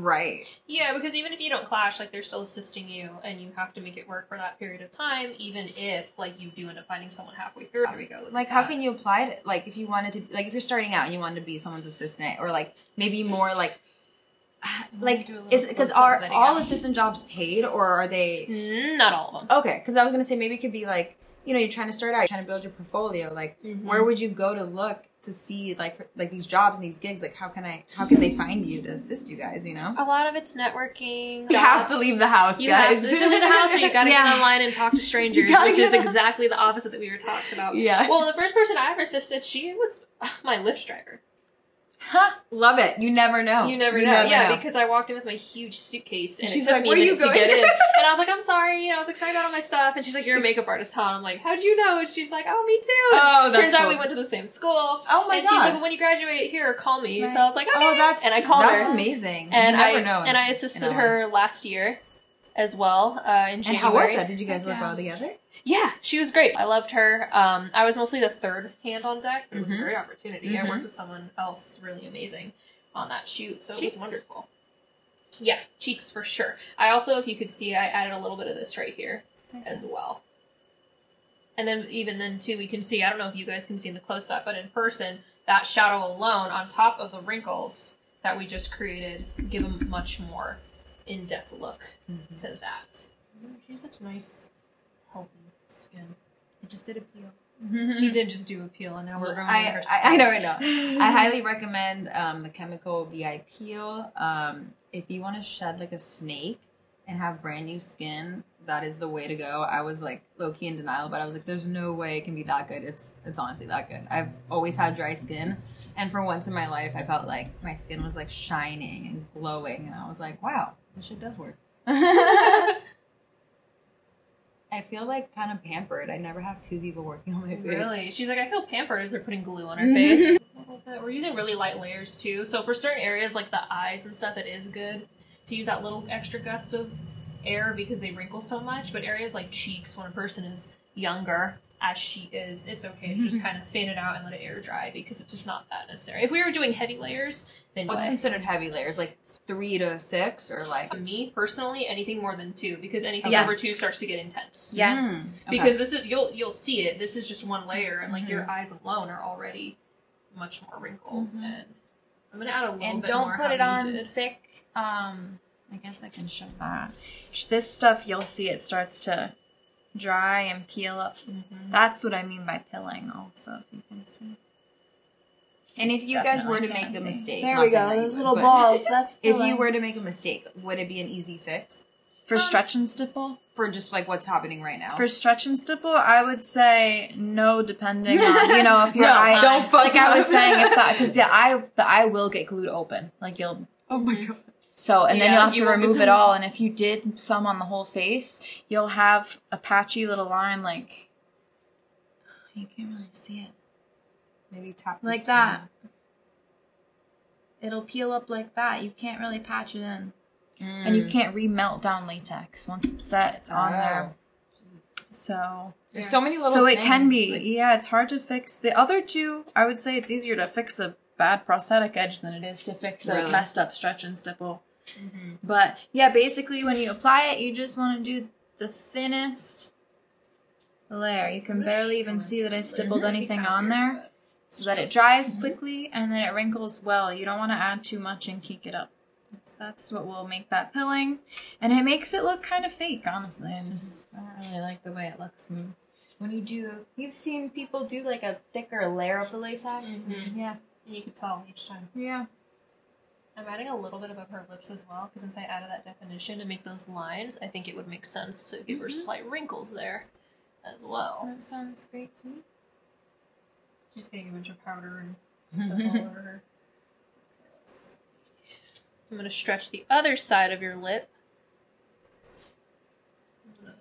S3: Right.
S4: Yeah, because even if you don't clash, like they're still assisting you, and you have to make it work for that period of time. Even if like you do end up finding someone halfway through. There we go.
S3: Like, how
S4: that.
S3: can you apply it? Like, if you wanted to, like, if you're starting out and you wanted to be someone's assistant, or like maybe more like, like,
S5: do a little
S3: is because are all assistant jobs paid, or are they?
S4: Mm, Not all of them.
S3: Okay, because I was gonna say maybe it could be like, you know, you're trying to start out, you're trying to build your portfolio. Like,
S4: Mhm.
S3: where would you go to look to see like for, like these jobs and these gigs? Like, how can I? How can they find you to assist you guys? You know,
S4: A lot of it's networking.
S3: you have to leave the house,
S4: You
S3: guys.
S4: have to leave the house, or you gotta
S5: Yeah.
S4: get online and talk to strangers, which is exactly the opposite that we were talking about.
S3: Yeah.
S4: Well, the first person I ever assisted, she was my Lyft driver.
S3: Huh? Love it. You never know.
S4: You never know. yeah, because I walked in with my huge suitcase and
S3: She's
S4: it took
S3: like,
S4: me
S3: "Where
S4: a
S3: you
S4: minute to
S3: going?"
S4: get in. And I was like, I'm sorry. And I was like, sorry about all my stuff. And she's like, you're a makeup artist, huh? And I'm like, how'd you know? And she's like, oh, me too.
S3: Oh, that's
S4: Turns out we went to the same school.
S3: Oh my god.
S4: and
S3: god.
S4: she's like, well, when you graduate here, call me.
S5: Right.
S4: So I was like, oh, okay.
S3: oh, that's
S4: and I called
S3: that's
S4: her.
S3: amazing.
S4: And
S3: you never
S4: I
S3: know.
S4: and I assisted her last year as well uh, in
S3: And
S4: January.
S3: how was that? Did you guys work
S5: Yeah.
S3: well together?
S4: Yeah, she was great. I loved her. Um, I was mostly the third hand on deck, but it was a
S3: Mhm.
S4: great opportunity. I
S3: Mhm.
S4: worked with someone else really amazing on that shoot, so it was wonderful. Yeah, cheeks for sure. I also, if you could see, I added a little bit of this right here as well. And then even then too, we can see. I don't know if you guys can see in the close up, but in person, that shadow alone on top of the wrinkles that we just created give them much more in depth look to that. She has such nice, healthy skin.
S3: It just did appeal.
S4: She did just do a peel, and now we're going
S3: I,
S4: her
S3: I, I know, I know. I highly recommend um, the Chemical VI Peel. Um, if you want to shed like a snake and have brand new skin, that is the way to go. I was like low key in denial, but I was like, "There's no way it can be that good." It's it's honestly that good. I've always had dry skin, and for once in my life, I felt like my skin was like shining and glowing, and I was like, "Wow, this shit does work." I feel like kind of pampered. I never have two people working on my face.
S4: Really? She's like, I feel pampered as they're putting glue on her face. A little bit. We're using really light layers too. So for certain areas like the eyes and stuff, it is good to use that little extra gust of air because they wrinkle so much. But areas like cheeks, when a person is younger, as she is, it's okay to just kind of fan it out and let it air dry because it's just not that necessary. If we were doing heavy layers, then
S3: What's
S4: what?
S3: considered heavy layers? Like three to six, or like
S4: me personally, anything more than two because anything
S5: Yes.
S4: over two starts to get intense.
S5: yes.
S3: Mm, okay.
S4: because this is you'll you'll see it. This is just one layer, and like your eyes alone are already much more wrinkled.
S5: Mhm.
S4: And I'm gonna add a little bit more.
S5: And
S4: bit
S5: don't
S4: more
S5: put it on
S4: did.
S5: thick. Um, I guess I can show that. This stuff, you'll see it starts to dry and peel up.
S4: Mhm.
S5: That's what I mean by pilling. Also, if you can see.
S3: And if you guys were to make
S5: can't
S3: the
S5: see.
S3: mistake,
S5: There we go. Those
S3: would,
S5: little balls. That's
S3: If you were to make a mistake, would it be an easy fix
S5: for
S4: Um,
S5: stretch and stipple.
S3: for just like what's happening right now?
S5: For stretch and stipple, I would say no, depending on you know if your
S3: No,
S5: eye.
S3: don't fuck
S5: like I was saying, if that because yeah I the eye will get glued open. Like you'll
S3: oh my god!
S5: So, and then
S4: Yeah,
S5: you'll have
S4: you
S5: to remove it all. And if you did some on the whole face, you'll have a patchy little line like. You can't really see it.
S3: Maybe tap the
S5: Like
S3: screen.
S5: that. It'll peel up like that. You can't really patch it in. And you
S3: Mm.
S5: can't remelt down latex. Once it's set, it's on there.
S3: Oh.
S5: So.
S3: There's so many little.
S5: So it can be.
S3: like-
S5: yeah, it's hard to fix. The other two, I would say it's easier to fix a bad prosthetic edge than it is to fix a messed up stretch and stipple.
S3: Mhm.
S5: But yeah, basically when you apply it, you just want to do the thinnest layer. You can barely even see that I stippled anything on there so that it dries quickly and then it wrinkles well. You don't want to add too much and kick it up. That's, that's what will make that pilling. And it makes it look kind of fake, honestly. I just I don't really like the way it looks when, when you do. You've seen people do like a thicker layer of the latex.
S4: Mhm.
S5: Yeah.
S4: And you could tell each time.
S5: Yeah.
S4: I'm adding a little bit above her lips as well because since I added that definition to make those lines, I think it would make sense to give her
S5: Mhm.
S4: slight wrinkles there as well.
S5: That sounds great to me.
S4: She's getting a bunch of powder and stuff all over her. Okay, let's see. I'm gonna stretch the other side of your lip. I'm gonna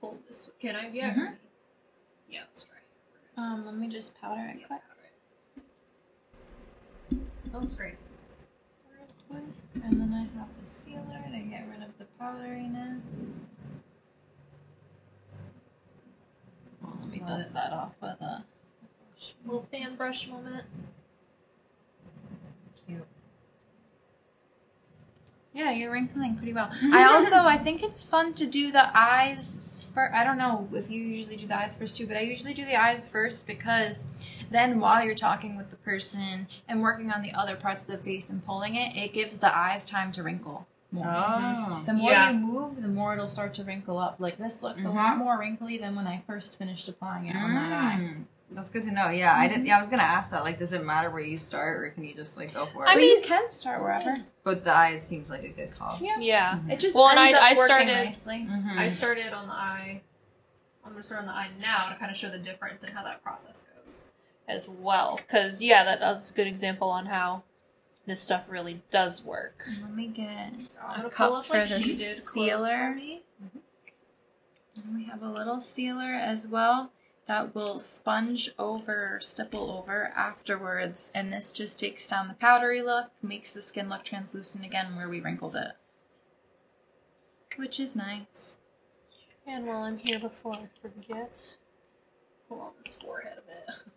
S4: hold this. Can I? Yeah.
S3: Mhm.
S4: Yeah, let's try.
S5: Um, let me just powder it quick.
S4: That looks great.
S5: With. And then I have the sealer to get rid of the powderiness. Well, let me dust that off with a
S4: Little fan brush moment.
S3: Cute.
S5: Yeah, you're wrinkling pretty well. I also I think it's fun to do the eyes for I don't know if you usually do the eyes first too, but I usually do the eyes first because then while you're talking with the person and working on the other parts of the face and pulling it, it gives the eyes time to wrinkle more.
S3: Oh.
S5: The more
S4: Yeah.
S5: you move, the more it'll start to wrinkle up. Like this looks a lot mm-hmm. more wrinkly than when I first finished applying it on that eye.
S3: Mm. That's good to know. Yeah, I did. Mm-hmm. Yeah, I was gonna ask that. Like, does it matter where you start, or can you just like go for it?
S4: I
S5: I
S4: mean-
S5: mean, you can start wherever.
S3: but the eyes seems like a good call.
S5: Yeah.
S4: Yeah. Mm-hmm.
S5: It just
S4: Well, and I-
S5: up
S4: I
S5: working
S4: started-
S5: nicely.
S3: Mhm.
S4: I started on the eye. I'm gonna start on the eye now to kind of show the difference in how that process goes as well. Because yeah, that, that's a good example on how this stuff really does work. Mm-hmm.
S5: Let me get
S4: So I'm
S5: a
S4: gonna
S5: cup
S4: up
S5: for
S4: like
S5: the
S4: she did close for
S5: sealer.
S4: me.
S5: And we have a little sealer as well that will sponge over, stipple over afterwards. And this just takes down the powdery look, makes the skin look translucent again where we wrinkled it. Which is nice.
S4: And while I'm here, before I forget, pull on this forehead a bit.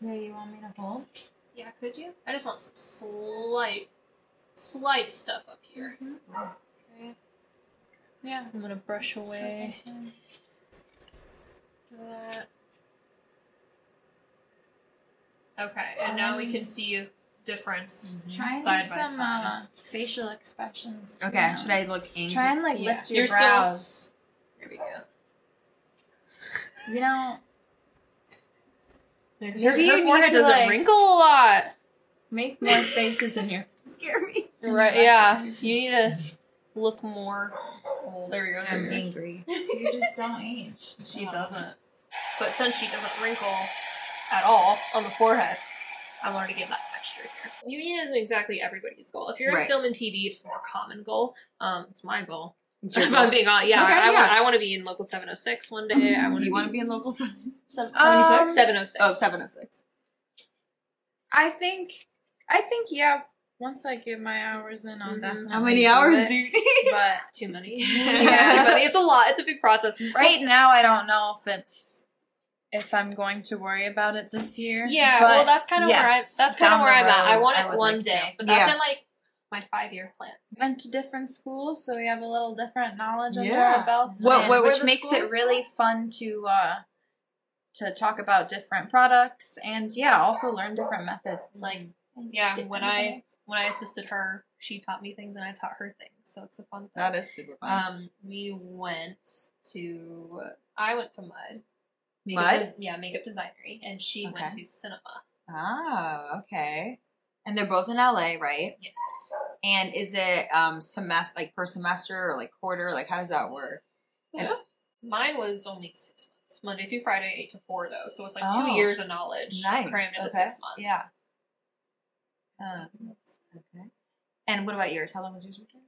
S5: Yeah, you want me to hold?
S4: Yeah, could you? I just want some slight, slight stuff up here. Mm-hmm. Okay.
S5: Yeah.
S4: I'm gonna brush away that. Okay, and now we can see a difference.
S5: Try and
S4: Side
S5: do
S4: by
S5: some
S4: side.
S5: uh, facial expressions. too
S3: Okay, should I look angry?
S5: Try and like
S4: Yeah.
S5: lift your
S4: You're still-
S5: brows.
S4: There we go.
S5: You know,
S4: Maybe
S5: Maybe you
S4: her
S5: need to,
S4: doesn't
S5: like-
S4: wrinkle a lot.
S5: make more faces in your.
S3: scare me.
S4: Right? Yeah. You need to look more. Oh, there we go.
S3: I'm angry.
S5: You just don't age.
S4: She
S5: so.
S4: doesn't. But since she doesn't wrinkle at all on the forehead, I wanted to give that texture here. Union isn't exactly everybody's goal. If you're in film and TV, it's a more common goal. Um, it's my goal.
S3: It's your
S4: if I'm being honest, yeah,
S3: Okay,
S4: I, I
S3: yeah.
S4: want I want to be in local 706 one day. I want
S3: Do you want to
S4: be
S3: be in local seven- seven-
S5: Um,
S4: 706.
S3: Oh, 706.
S5: I think, I think, yeah. Once I get my hours in, I'll
S4: Mhm.
S5: definitely.
S3: How many
S5: do
S3: hours
S5: it,
S3: do you need?
S5: But
S4: Too many.
S5: Yeah.
S4: Too many. It's a lot. It's a big process.
S5: right now, I don't know if it's if I'm going to worry about it this year.
S4: Yeah,
S5: but
S4: well, that's kind of where I that's kind of where I'm at. I want it
S5: would
S4: one
S5: like to.
S4: day, but that's
S3: Yeah.
S4: in like my five year plan.
S5: went to different schools, so we have a little different knowledge under
S3: Yeah.
S5: our belts,
S3: What- what
S5: which makes it
S3: schools?
S5: really fun to uh, to talk about different products and yeah, also learn different methods. It's like
S4: Yeah, when I
S5: things.
S4: when I assisted her, she taught me things and I taught her things. So it's the fun thing.
S3: That is super fun.
S4: Um, we went to I went to Mud.
S3: Mud?
S4: des- yeah, makeup Designory, and she went to cinema.
S3: oh, okay. And they're both in LA, right?
S4: Yes.
S3: And is it um semester like per semester or like quarter? Like how does that work? And-
S4: Mine was only six months, Monday through Friday, eight to four though. So it's like
S3: Oh.
S4: two years of knowledge
S3: Nice,
S4: crammed into
S3: okay,
S4: six months.
S3: yeah. Um, okay. And what about yours? How long was yours? Richard?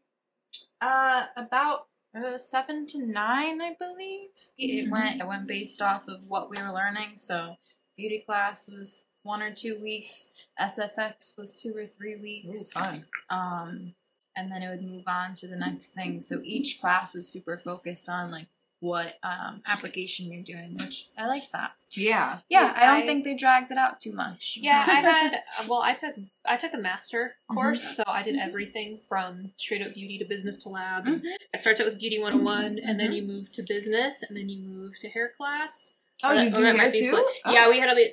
S5: Uh, about uh, seven to nine, I believe. It went. It went based off of what we were learning. So, beauty class was one or two weeks. SFX was two or three
S3: Ooh,
S5: weeks.
S3: fun.
S5: Um, and then it would move on to the next thing. So each class was super focused on like what um application you're doing, which I liked that.
S3: Yeah.
S5: Yeah, I don't
S4: I-
S5: think they dragged it out too much.
S4: Yeah, I had well, I took I took a master
S3: Mm-hmm.
S4: course, so I did everything from straight up beauty to business to lab.
S5: Mhm.
S4: I started with beauty 101 and then
S3: Mhm.
S4: you move to business and then you move to hair class.
S3: Oh,
S4: Or
S3: you do hair too? Oh.
S4: Yeah, we had about,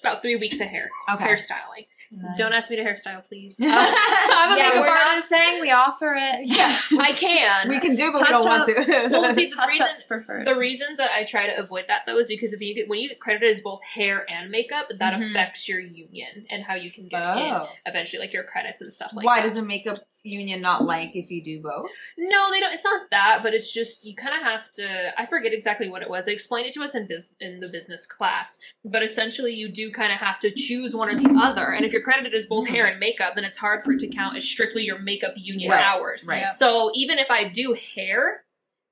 S4: about three weeks of hair
S3: Okay.
S4: hairstyling.
S5: Nice.
S4: Don't ask me to hairstyle, please. Uh,
S3: I'm
S4: I'm a
S5: yeah,
S4: makeup
S5: we're not saying we offer it.
S3: Yeah.
S4: I can.
S3: We can do, but we don't want to.
S4: Well, see, the
S5: Touch
S4: reason
S5: preferred.
S4: the reasons that I try to avoid that though is because if you get when you get credited as both hair and makeup, that
S3: Mhm.
S4: affects your union and how you can get in
S3: oh.
S4: eventually, like your credits and stuff like
S3: Why
S4: that.
S3: does a makeup union not like if you do both?
S4: No, they don't. It's not that, but it's just you kind of have to. I forget exactly what it was. They explained it to us in biz, in the business class, but essentially you do kind of have to choose one or the other. And if you're credited as both hair and makeup, then it's hard for it to count as strictly your makeup union
S3: Right,
S4: hours.
S3: Right.
S4: So even if I do hair,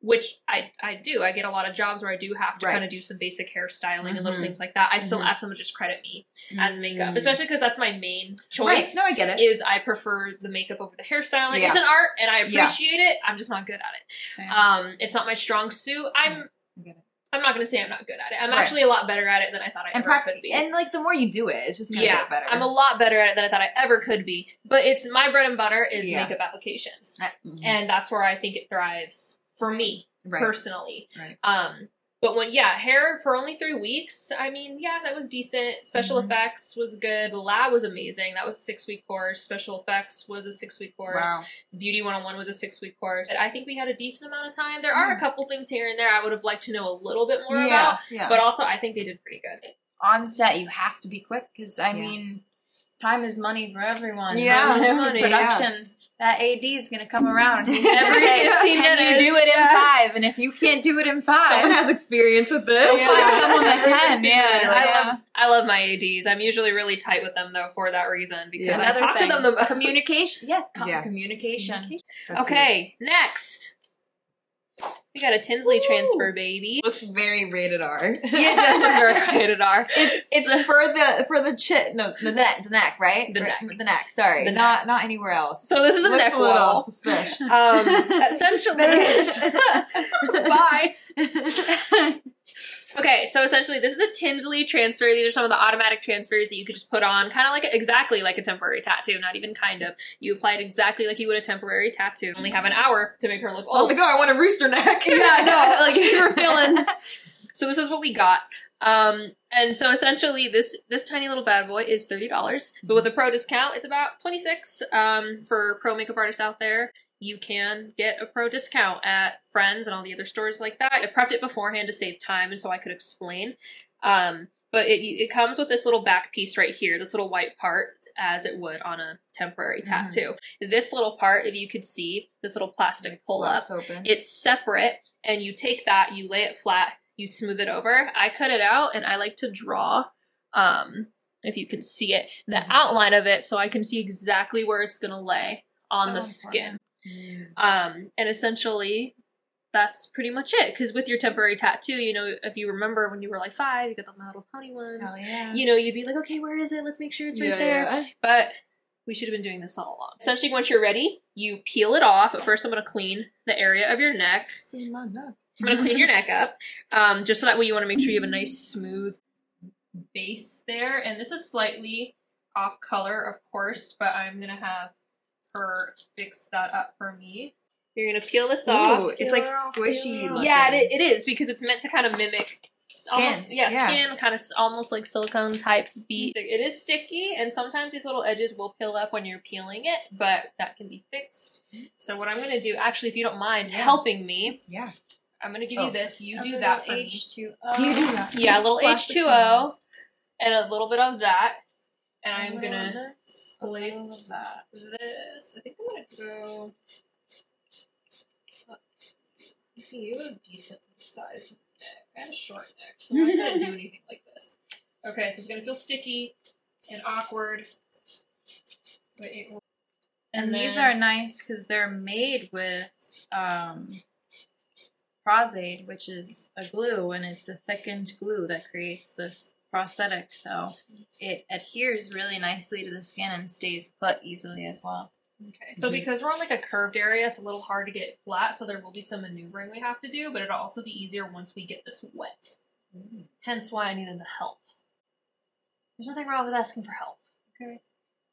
S4: which I I do. I get a lot of jobs where I do have to
S3: Right.
S4: kind of do some basic hairstyling and little
S3: Mhm.
S4: things like that. I still
S3: Mhm.
S4: ask them to just credit me as makeup,
S3: Mm.
S4: especially because that's my main
S3: Right.
S4: choice.
S3: No, I get it.
S4: Is I prefer the makeup over the hairstyling.
S3: Yeah.
S4: It's an art, and I
S3: Yeah.
S4: appreciate it. I'm just not good at it.
S5: Same.
S4: Um, it's not my strong suit. I'm.
S3: I get it.
S4: I'm not going to say I'm not good at it. I'm
S3: Right.
S4: actually a lot better at it than I thought I
S3: And
S4: ever could be.
S3: and like the more you do it, it's just gonna
S4: yeah,
S3: get better.
S4: I'm a lot better at it than I thought I ever could be. But it's my bread and butter is
S3: Yeah.
S4: makeup applications,
S3: Mhm.
S4: and that's where I think it thrives for me
S3: right.
S4: personally.
S3: Right.
S4: Um, but when yeah, hair for only three weeks. I mean, yeah, that was decent. Special
S3: Mhm.
S4: effects was good. The lab was amazing. That was a six week course. Special effects was a six week course.
S3: Wow.
S4: Beauty 101 was a six week course. I think we had a decent amount of time. There are a
S3: Mhm.
S4: couple things here and there I would have liked to know a little bit more
S3: Yeah.
S4: about,
S3: Yeah.
S4: but also I think they did pretty good.
S5: on set you have to be quick because I
S3: Yeah.
S5: mean, time is money for everyone.
S3: Yeah.
S4: Time is money,
S5: production. That AD is gonna come around. He's
S4: Every
S5: say,
S4: 15 minutes.
S5: you do it in
S3: Yeah.
S5: five? And if you can't do it in five,
S3: Someone has experience with this.
S5: You'll find someone that can.
S4: 15
S5: Yeah,
S4: I
S5: yeah.
S4: love I love my ADs. I'm usually really tight with them though for that reason because
S3: Yeah.
S4: I
S5: Another
S4: talk
S5: thing,
S4: to them the most.
S5: communication. Yeah, com-
S3: Yeah.
S5: communication.
S3: That's
S4: Okay, next. We got a Tinsley
S3: Woo.
S4: transfer, baby.
S3: Looks very rated R.
S4: Yeah, just very rated R.
S3: It's it's for the for the chit no the neck the neck right
S4: The
S3: Or-
S4: neck.
S3: the neck sorry
S4: The
S3: not not anywhere else.
S4: So this is a
S3: Looks
S4: neck
S3: a little
S4: wall.
S3: suspicious.
S4: Um, essentially, bye. Okay, so essentially, this is a Tinsley transfer. These are some of the automatic transfers that you could just put on, kind of like exactly like a temporary tattoo, not even kind of. You apply it exactly like you would a temporary tattoo. Only have an hour to make her look
S3: oh
S4: old.
S3: my god, I want a rooster neck.
S4: yeah, no, like if you're feeling. So this is what we got. Um, and so essentially, this this tiny little bad boy is thirty dollars, but with a pro discount, it's about twenty six. Um, for pro makeup artists out there, you can get a pro discount at Frends and all the other stores like that. I prepped it beforehand to save time, and so I could explain. Um, but it it comes with this little back piece right here, this little white part, as it would on a temporary
S3: Mhm.
S4: tattoo. This little part, if you could see, this little plastic pull up,
S3: open.
S4: it's separate and you take that you lay it flat you smooth it over i cut it out and i like to draw um if you can see it the
S3: Mhm.
S4: outline of it so i can see exactly where it's going to lay on
S5: So
S4: the skin
S3: Mm.
S4: um and essentially that's pretty much it because with your temporary tattoo you know if you remember when you were like five you got the my little pony ones
S3: yeah.
S4: you know you'd be like okay where is it let's make sure it's right
S3: Yeah,
S4: there
S3: yeah.
S4: but we should have been doing this all along essentially once you're ready you peel it off but first i'm going to clean the area of your neck I'm gonna clean your neck up, um, just so that way you want to make sure you have a nice smooth base there. And this is slightly off color, of course, but I'm gonna have her fix that up for me. You're gonna peel this off.
S3: It's like squishy. looking.
S4: Yeah, it, it is because it's meant to kind of mimic
S3: Skin,
S4: Almost, yeah,
S3: yeah.
S4: skin, kind of almost like silicone type bead. It is sticky, and sometimes these little edges will peel up when you're peeling it, but that can be fixed. So what I'm gonna do, actually, if you don't mind
S3: Yeah.
S4: helping me,
S3: Yeah.
S4: I'm gonna give
S3: Oh.
S4: you this. You
S5: A
S4: do that for me.
S5: H2O.
S3: Um, you do that.
S4: Yeah, a little
S5: Plastic
S4: H2O and a little bit of that. And I'm gonna
S5: this,
S4: place
S5: that.
S4: this. I think I'm gonna go. I see you have a decent size neck. I have a short neck, so I'm not gonna do anything like this. Okay, so it's gonna feel sticky and awkward. But it will.
S5: And, these
S4: then-
S5: are nice because they're made with um, Pros-Aide, which is a glue, and it's a thickened glue that creates this prosthetic. So it adheres really nicely to the skin and stays put easily as well.
S4: Okay, so
S3: Mhm.
S4: because we're on like a curved area, it's a little hard to get it flat, so there will be some maneuvering we have to do, but it'll also be easier once we get this wet. Hence why I needed the help. There's nothing wrong with asking for help. Okay.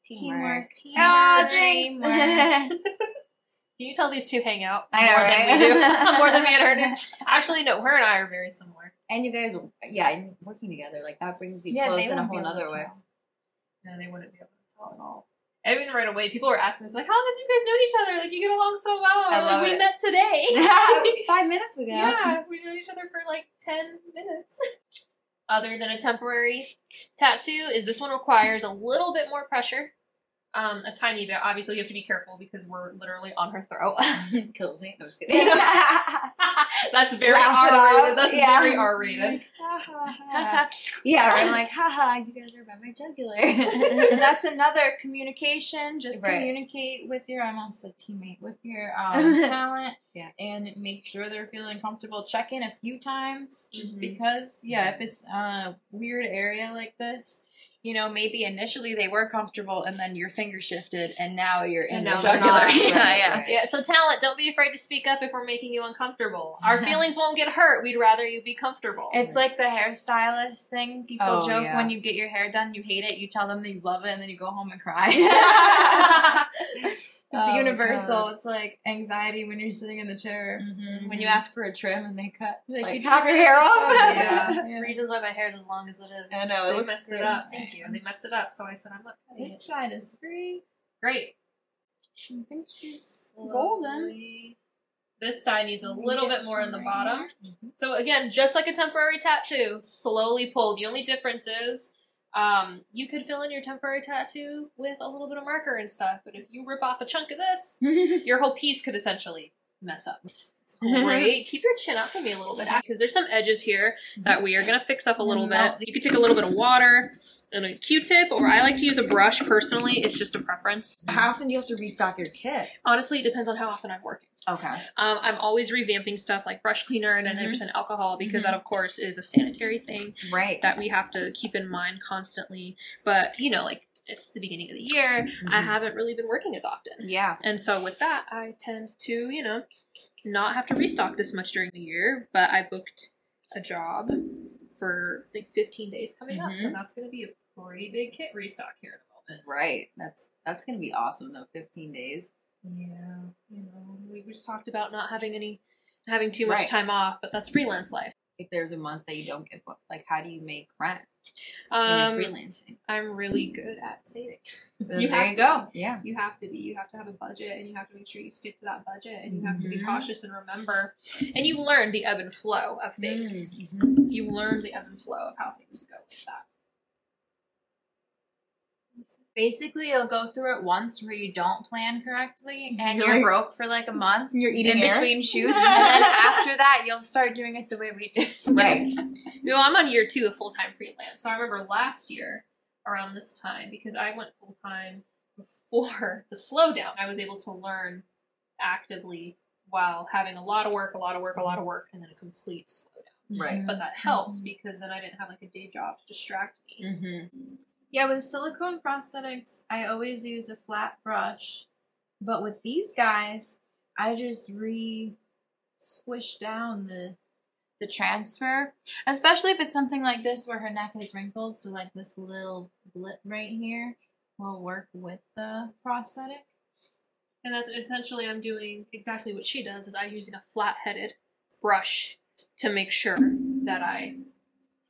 S5: Teamwork.
S4: Teamwork.
S3: Ah,
S5: Makes the
S3: jinx.
S5: dream work.
S4: Can you tell these two hang out
S3: I know,
S4: more
S3: right?
S4: than we do? more than me and her do. Actually, no, her and I are very similar.
S3: and you guys, yeah, working together like that brings you
S5: Yeah,
S3: close in a whole
S5: to
S3: other way.
S5: tell.
S4: No, they wouldn't be able to tell at all. I mean, right away, people were asking us like, "How have you guys known each other? Like, you get along so well."
S3: I
S4: We're
S3: love
S4: like, we
S3: it.
S4: met today.
S3: Five minutes ago.
S4: Yeah, we knew each other for like 10 minutes. Other than a temporary tattoo, is this one requires a little bit more pressure. Um, a tiny bit. Obviously, you have to be careful because we're literally on her throat.
S3: Kills me. No, just kidding.
S4: That's very
S3: Laughs
S4: R-rated. That's
S3: Yeah.
S4: very R-rated.
S3: Like, ha, ha, ha. yeah, I'm like, haha, you guys are by my jugular.
S5: that's another communication. Just
S3: Right.
S5: communicate with your, I almost said teammate, with your um, talent.
S3: Yeah.
S5: And make sure they're feeling comfortable. Check in a few times just
S3: Mhm.
S5: because, yeah, if it's a weird area like this, you know, maybe initially they were comfortable and then your finger shifted and now you're in
S4: And
S5: the
S4: now they're
S5: jugular.
S4: not.
S5: yeah,
S3: Right,
S5: yeah.
S3: right.
S4: Yeah, so talent, don't be afraid to speak up if we're making you uncomfortable. Our feelings won't get hurt. We'd rather you be comfortable.
S5: It's like the hairstylist thing. People
S3: Oh,
S5: joke
S3: yeah.
S5: when you get your hair done, you hate it, you tell them that you love it, and then you go home and cry. it's
S3: Oh,
S5: universal.
S3: God.
S5: It's like anxiety when you're sitting in the chair.
S3: Mhm. When you ask for a trim and they cut
S5: Like,
S3: like,
S5: you
S3: half
S5: took
S3: your hair
S5: off?
S3: off.
S5: Yeah. Yeah.
S4: Reasons why my hair's as long as it is.
S3: I know, it
S4: they
S3: looks
S4: messed
S3: great.
S4: it up. Thank you. They messed it up, so I said I'm not cutting
S5: This
S4: it.
S5: side is free.
S4: Great.
S5: I think she's golden.
S4: This side needs a
S5: Let
S4: little bit more in the bottom.
S5: right here.
S4: So again, just like a temporary tattoo, slowly pull. The only difference is um, you could fill in your temporary tattoo with a little bit of marker and stuff, but if you rip off a chunk of this, your whole piece could essentially mess up. It's great. Keep your chin up for me a little bit because there's some edges here that we are going to fix up a little bit. You could take a little bit of water and a Q-tip, or I like to use a brush personally. It's just a preference.
S3: How often do you have to restock your kit?
S4: Honestly, it depends on how often I'm working.
S3: Okay.
S4: Um, I'm always revamping stuff like brush cleaner and 90% alcohol because that, of course, is a sanitary thing
S3: Right.
S4: that we have to keep in mind constantly. But, you know, like it's the beginning of the year, I
S3: Mhm.
S4: haven't really been working as often.
S3: Yeah.
S4: And so with that, I tend to, you know, not have to restock this much during the year, but I booked a job for like 15 days coming up. So
S3: Mhm.
S4: that's going to be a pretty big kit restock here in a moment.
S3: Right. That's that's gonna be awesome though. Fifteen days.
S4: Yeah, you know, we just talked about not having any, having too much
S3: Right.
S4: time off, but that's freelance life.
S3: If there's a month that you don't get booked, like how do you make rent
S4: Um,
S3: freelancing?
S4: I'm really good at saving. You
S3: there
S4: have
S3: you
S4: to
S3: go. Yeah.
S4: You have to be. You have to have a budget, and you have to make sure you stick to that budget, and you have to be
S3: Mhm.
S4: cautious and remember. And you learn the ebb and flow of things.
S3: Mhm.
S4: You learn the ebb and flow of how things go with that.
S5: Basically, you'll go through it once where you don't plan correctly and
S3: You're
S5: you're, broke for like a month
S3: You're eating
S5: in
S3: air?
S5: between shoots. and then after that, you'll start doing it the way we do.
S3: Right.
S4: You know, I'm on year two of full time freelance. So I remember last year around this time because I went full time before the slowdown. I was able to learn actively while having a lot of work, a lot of work, a lot of work, and then a complete slowdown.
S3: Right.
S4: But that helped because then I didn't have like a day job to distract me.
S3: Mm-hmm.
S5: Yeah, with silicone prosthetics, I always use a flat brush. But with these guys, I just re squish down the the transfer. Especially if it's something like this where her neck is wrinkled, so like this little blip right here will work with the prosthetic.
S4: And that's essentially I'm doing exactly what she does is I'm using a flat headed brush to make sure that I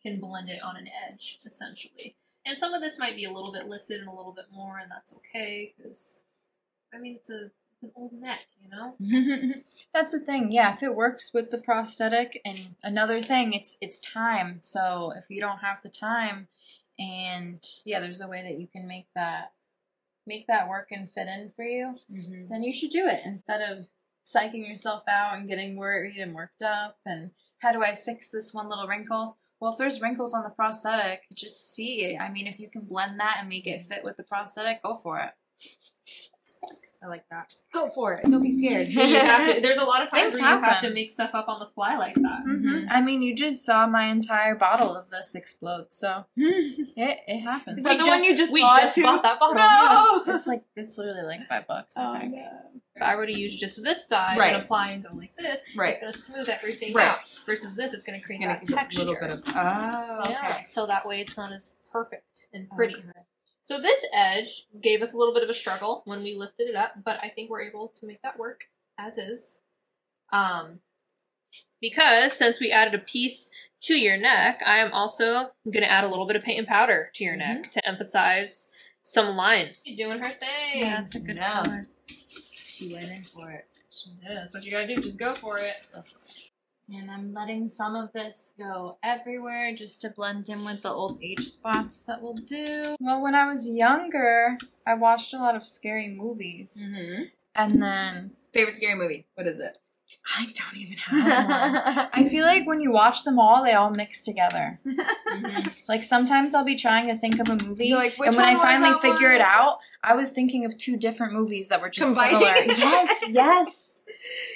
S4: can blend it on an edge, essentially. And some of this might be a little bit lifted and a little bit more, and that's okay because I mean it's a it's an old neck, you know.
S5: That's the thing. Yeah, if it works with the prosthetic and another thing, it's it's time. So if you don't have the time and yeah, there's a way that you can make that make that work and fit in for you,
S3: mm-hmm.
S5: then you should do it instead of psyching yourself out and getting worried and worked up and how do I fix this one little wrinkle? Well, if there's wrinkles on the prosthetic, just see. I mean, if you can blend that and make it fit with the prosthetic, go for it.
S3: I like that. Go for it. Don't be scared.
S4: to, there's a lot of times
S5: Things
S4: where you have to make stuff up on the fly like that.
S3: Mhm.
S5: I mean, you just saw my entire bottle of this explode, so it it happens.
S3: Is that
S4: We
S3: the one you just
S4: we
S3: bought
S4: just
S3: too?
S4: bought that bottle.
S3: No.
S5: It's like it's literally like five bucks. I
S3: Oh,
S5: think.
S3: no.
S4: If I were to use just this side
S3: Right.
S4: and apply and go like this,
S3: Right.
S4: it's going to smooth everything
S3: Right.
S4: out. Versus this, it's going to create
S3: Gonna
S4: that texture.
S3: a little bit of oh okay.
S4: Yeah, so that way it's not as perfect and pretty.
S3: Okay.
S4: So this edge gave us a little bit of a struggle when we lifted it up, but I think we're able to make that work as is. Um, because since we added a piece to your neck, I am also going to add a little bit of paint and powder to your neck to emphasize some lines. She's doing her thing.
S5: Yeah, that's a good
S3: No.
S5: color.
S3: She went in for it.
S4: Yeah, that's what you gotta do. Just go for it.
S5: And I'm letting some of this go everywhere just to blend in with the old age spots that we'll do. Well, when I was younger, I watched a lot of scary movies.
S3: Mm-hmm.
S5: And then
S3: Favorite scary movie? What is it?
S5: I don't even have one. I feel like when you watch them all, they all mix together. Like sometimes I'll be trying to think of a movie,
S3: like,
S5: and when I finally figure
S3: one?"
S5: it out, I was thinking of two different movies that were just
S3: Combining.
S5: similar. yes, yes.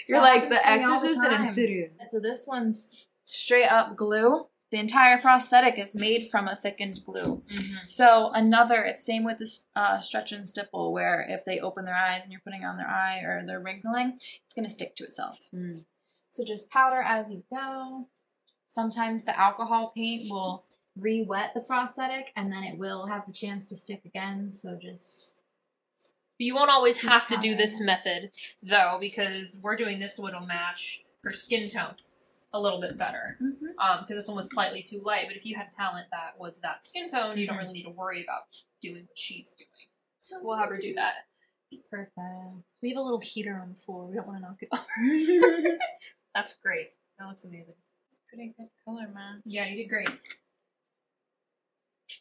S3: You're
S5: That
S3: like The
S5: happens to me all the
S3: Exorcist and. Insidious.
S5: So this one's straight up glue. The entire prosthetic is made from a thickened glue. So another, it's same with this uh, stretch and stipple, where if they open their eyes and you're putting on their eye or they're wrinkling, it's gonna stick to itself.
S3: Mm.
S5: So just powder as you go. Sometimes the alcohol paint will re-wet the prosthetic, and then it will have the chance to stick again. So just
S4: you won't always have to do this method though, because we're doing this so it'll match her skin tone a little bit better. Um, because this one was slightly too light. But if you had talent that was that skin tone, you don't
S3: Mhm.
S4: really need to worry about doing what she's doing. So we'll have her do that.
S5: perfect.
S4: We have a little heater on the floor. We don't want to knock it over. That's great. That looks amazing.
S5: It's pretty good color, man.
S4: Yeah, you did great.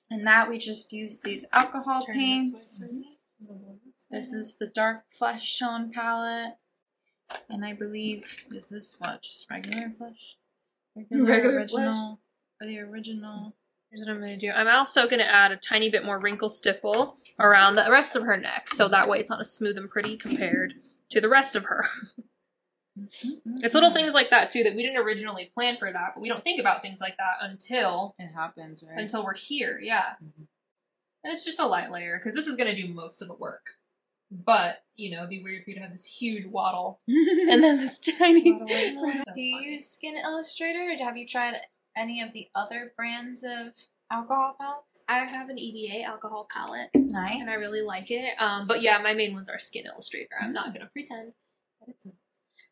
S5: And that we just use these alcohol
S4: Turn
S5: paints.
S4: This, way for me.
S5: This is the dark flesh tone palette. And I believe is this what? Just regular flesh? Regular,
S3: Regular
S5: original. Or the original.
S4: Here's what I'm going to do. I'm also going to add a tiny bit more wrinkle stipple around the rest of her neck, so that way it's not as smooth and pretty compared to the rest of her. It's little things like that too that we didn't originally plan for that, but we don't think about things like that until
S3: It happens, right?
S4: until we're here. Yeah,
S3: Mhm.
S4: and it's just a light layer because this is going to do most of the work. But you know, it'd be weird for you to have this huge wattle and then this tiny.
S5: Do you use Skin Illustrator or have you tried any of the other brands of alcohol palettes?
S4: I have an EBA alcohol palette
S5: Nice.
S4: and I really like it. Um, but yeah, my main ones are Skin Illustrator. I'm not gonna pretend that it's not.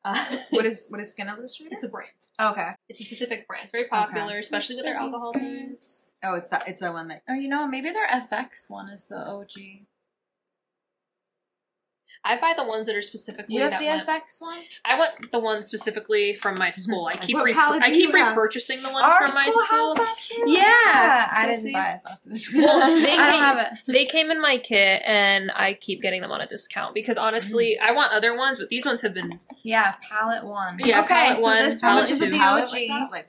S4: Uh,
S3: what is what is Skin Illustrator?
S4: it's a brand.
S3: okay.
S4: It's a specific brand. It's very popular,
S3: Okay.
S4: especially with their alcohol
S5: these
S4: paints.
S3: Oh, it's that. It's the one that.
S5: Oh, you know, what, maybe their FX one is the OG.
S4: I buy the ones that are specifically
S5: You have
S4: that
S5: the
S4: went-
S5: FX one?
S4: I want the ones specifically from my mm-hmm. school. I keep re- I keep repurchasing the ones
S5: Our
S4: from my
S5: school
S4: school.
S5: has that too.
S4: Yeah.
S5: I
S4: So
S5: didn't
S4: see?
S5: buy it. off of this.
S4: Well, they
S5: I don't
S4: came-
S5: have it.
S4: They came in my kit, and I keep getting them on a discount because honestly, mm-hmm. I want other ones, but these ones have been.
S5: Yeah, palette one.
S4: Yeah,
S5: okay,
S4: palette
S5: so
S4: one,
S5: this
S4: palette
S5: one is
S4: two.
S5: the OG.
S3: like? Like,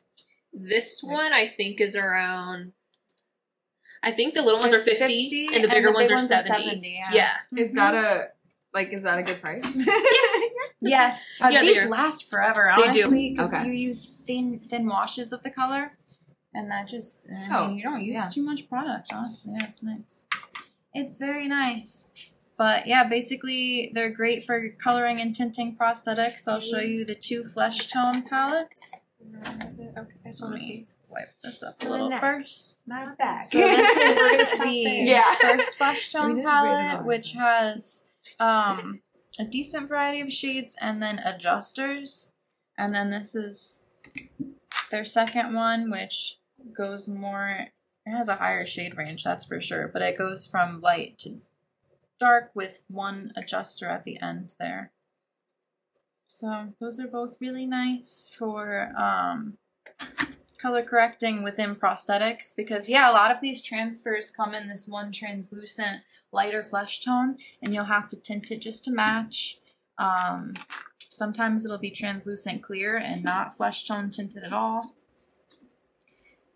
S4: This one I think is around. I think the little ones are fifty,
S5: 50,
S4: and the bigger
S5: big
S4: ones, are seventy.
S5: 70, yeah.
S4: yeah.
S3: is that mm-hmm. a like? Is that a good price?
S5: Yes. Uh,
S4: Yeah,
S5: these last forever, honestly, because
S3: Okay.
S5: you use thin thin washes of the color, and that just I
S3: Oh,
S5: mean, you don't use
S3: yeah.
S5: too much product. Honestly, yeah, it's nice. It's very nice. But yeah, basically they're great for coloring and tinting prosthetics. I'll show you the two flesh tone palettes.
S4: Okay, I just want to.
S5: Wipe this up a little
S3: neck.
S5: first.
S3: My back.
S5: So this
S4: We're
S5: is the.
S3: Yeah.
S5: first flesh
S3: I
S5: tone
S3: mean, this is rated
S5: palette, which has um, a decent variety of shades and then adjusters. And then this is their second one, which goes more. It has a higher shade range, that's for sure, but it goes from light to dark with one adjuster at the end there. So those are both really nice for um, color correcting within prosthetics because yeah, a lot of these transfers come in this one translucent lighter flesh tone and you'll have to tint it just to match. Um, sometimes it'll be translucent clear and not flesh tone tinted at all.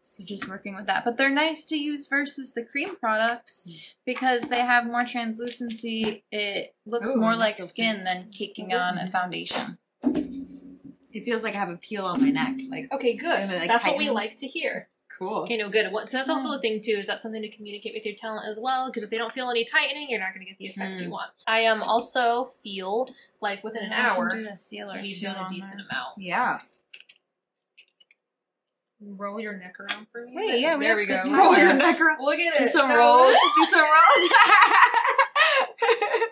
S5: So just working with that. But they're nice to use versus the cream products because they have more translucency. It looks
S3: Ooh,
S5: more like skin than caking on a foundation.
S3: It feels like I have a peel on my neck. Like
S4: Okay, good.
S3: And it, like,
S4: That's what we like to hear.
S3: cool.
S4: Okay, no, good. What- So that's also the thing too. Is that something to communicate with your talent as well? Because if they don't feel any tightening, you're not going to get the effect you
S3: Mm.
S4: want. I um also feel like within an
S5: I can
S4: hour
S5: do a sealer
S4: we've
S5: too
S4: done a decent
S5: there.
S4: amount.
S3: Yeah.
S4: Roll your neck around for me.
S5: Wait, yeah, we
S4: there
S5: have
S4: we
S5: good
S4: go.
S3: Roll your neck around.
S4: Look at
S3: Do
S4: it.
S3: Do some
S4: No.
S3: rolls. Do some rolls.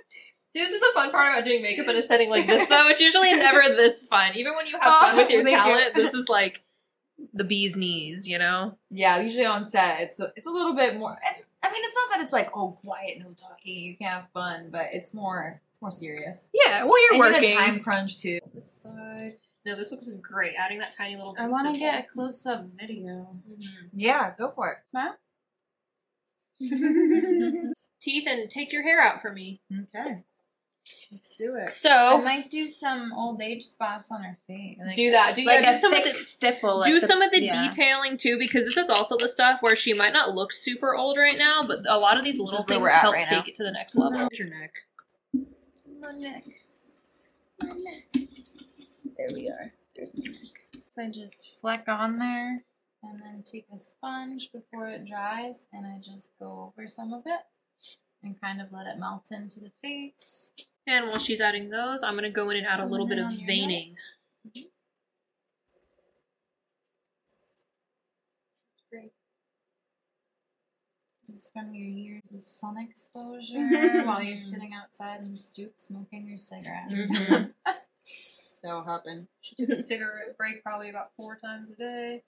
S4: This is the fun part about doing makeup in a setting like this, though. It's usually never this fun. Even when you have fun
S3: Oh,
S4: with your
S3: thank you.
S4: talent, this is like the bee's knees, you know?
S3: yeah, usually on set, it's a, it's a little bit more. I mean, it's not that it's like oh quiet, no talking, you can have fun, but it's more it's more serious.
S4: Yeah, well, you're
S3: And
S4: working.
S3: in a time crunch too.
S4: This side. No, this looks great. Adding that tiny little.
S5: I want to get a close up video.
S4: Mhm.
S3: Yeah, go for it.
S5: Smile.
S4: Teeth and take your hair out for me.
S3: Okay. Let's do it.
S4: So I
S5: might do some old age spots on her face. Like,
S4: do that. Do,
S5: like
S4: yeah, do some of the
S5: stipple. like
S4: do
S5: the-
S4: some of the
S5: yeah.
S4: detailing too, because this is also the stuff where she might not look super old right now, but a lot of these little things help
S3: right
S4: take
S3: now.
S4: it to the next level. Your neck.
S3: My neck. My neck. There we are. There's my neck.
S5: So I just fleck on there and then take a sponge before it dries and I just go over some of it and kind of let it melt into the face.
S4: And while she's adding those, I'm gonna go in and add a little bit of
S5: on your
S4: veining.
S5: That's great. This is from your years of sun exposure while you're sitting outside in the stoop smoking your cigarettes.
S3: Mhm. That'll happen.
S4: She took a cigarette break probably about four times a day.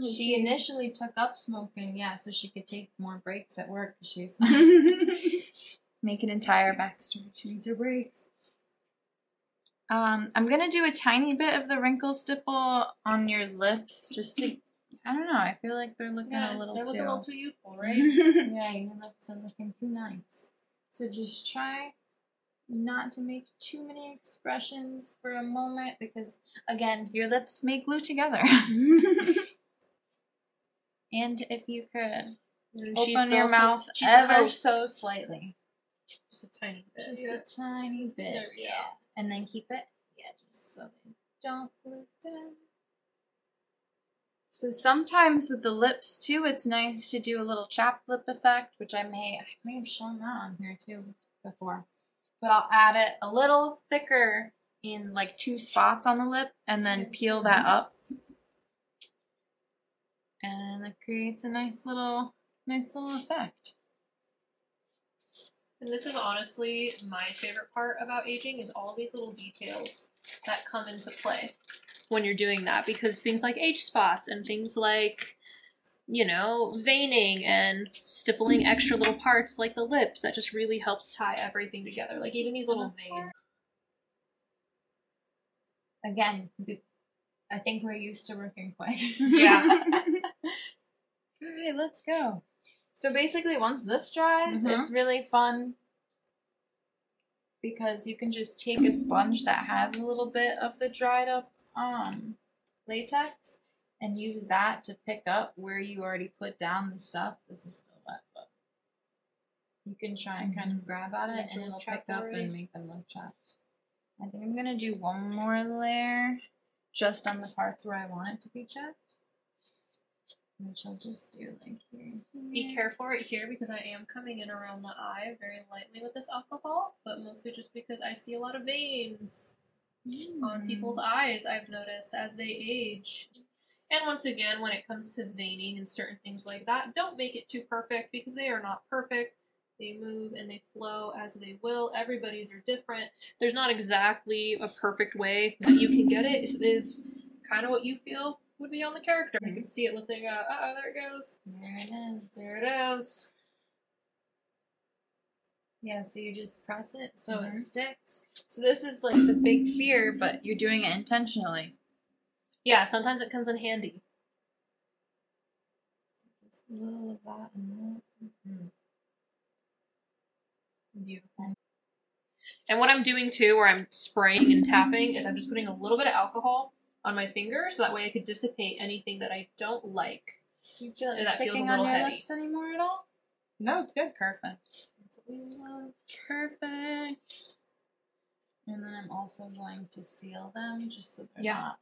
S5: She initially took up smoking, yeah, so she could take more breaks at work. She's make an entire backstory.
S3: She needs her breaks.
S5: Um, I'm gonna do a tiny bit of the wrinkle stipple on your lips, just to. I don't know. I feel like they're looking a little
S4: they're
S5: too.
S4: looking a little too youthful, right?
S5: yeah, your lips are looking too nice. So just try not to make too many expressions for a moment, because again, your lips may glue together. and if you could
S4: And
S5: open your mouth ever
S4: host.
S5: so slightly.
S4: Just a tiny bit.
S5: Just
S4: yeah.
S5: a tiny bit.
S4: There we go.
S5: yeah. And then keep it. Yeah, just so they don't glue down. So sometimes with the lips too, it's nice to do a little chapped lip effect, which I may I may have shown that on here too before. But I'll add it a little thicker in like two spots on the lip and then mm-hmm. peel that up. And it creates a nice little nice little effect.
S4: And this is honestly my favorite part about aging is all these little details that come into play when you're doing that because things like age spots and things like you know veining and stippling extra little parts like the lips that just really helps tie everything together like even these little veins
S5: again, I think we're used to working quick.
S4: Yeah.
S5: All right, let's go. So basically, once this dries,
S3: Mhm.
S5: it's really fun because you can just take a sponge that has a little bit of the dried up um, latex and use that to pick up where you already put down the stuff. This is still wet, but you can try and kind of grab at it and it'll pick up
S4: already.
S5: and make them look chapped. I think I'm gonna do one more layer just on the parts where I want it to be chapped. Which I'll just do like here.
S4: be careful right here because i am coming in around the eye very lightly with this alcohol but mostly just because i see a lot of veins on hmm. people's eyes, I've noticed as they age. And once again, when it comes to veining and certain things like that, don't make it too perfect because they are not perfect. They move and they flow as they will. Everybody's are different. There's not exactly a perfect way that you can get it. It is kind of what you feel would be on the character. You can see it lifting out. Uh oh, there it goes.
S5: There it is.
S4: There it is.
S5: Yeah, so you just press it so
S3: Mhm.
S5: it sticks. So this is like the big fear, but you're doing it intentionally.
S4: Yeah, sometimes it comes in handy.
S5: Just a little of that and that.
S4: Beautiful. And what I'm doing too, where I'm spraying and tapping, is I'm just putting a little bit of alcohol on my finger so that way I could dissipate anything that I don't like.
S5: Do you feel it
S4: That feels a
S5: sticking
S4: little
S5: on your
S4: heavy.
S5: lips anymore at all?
S3: No, it's good.
S5: Perfect. That's what we love. Perfect. And then I'm also going to seal them just so they're
S4: Yeah.
S5: not.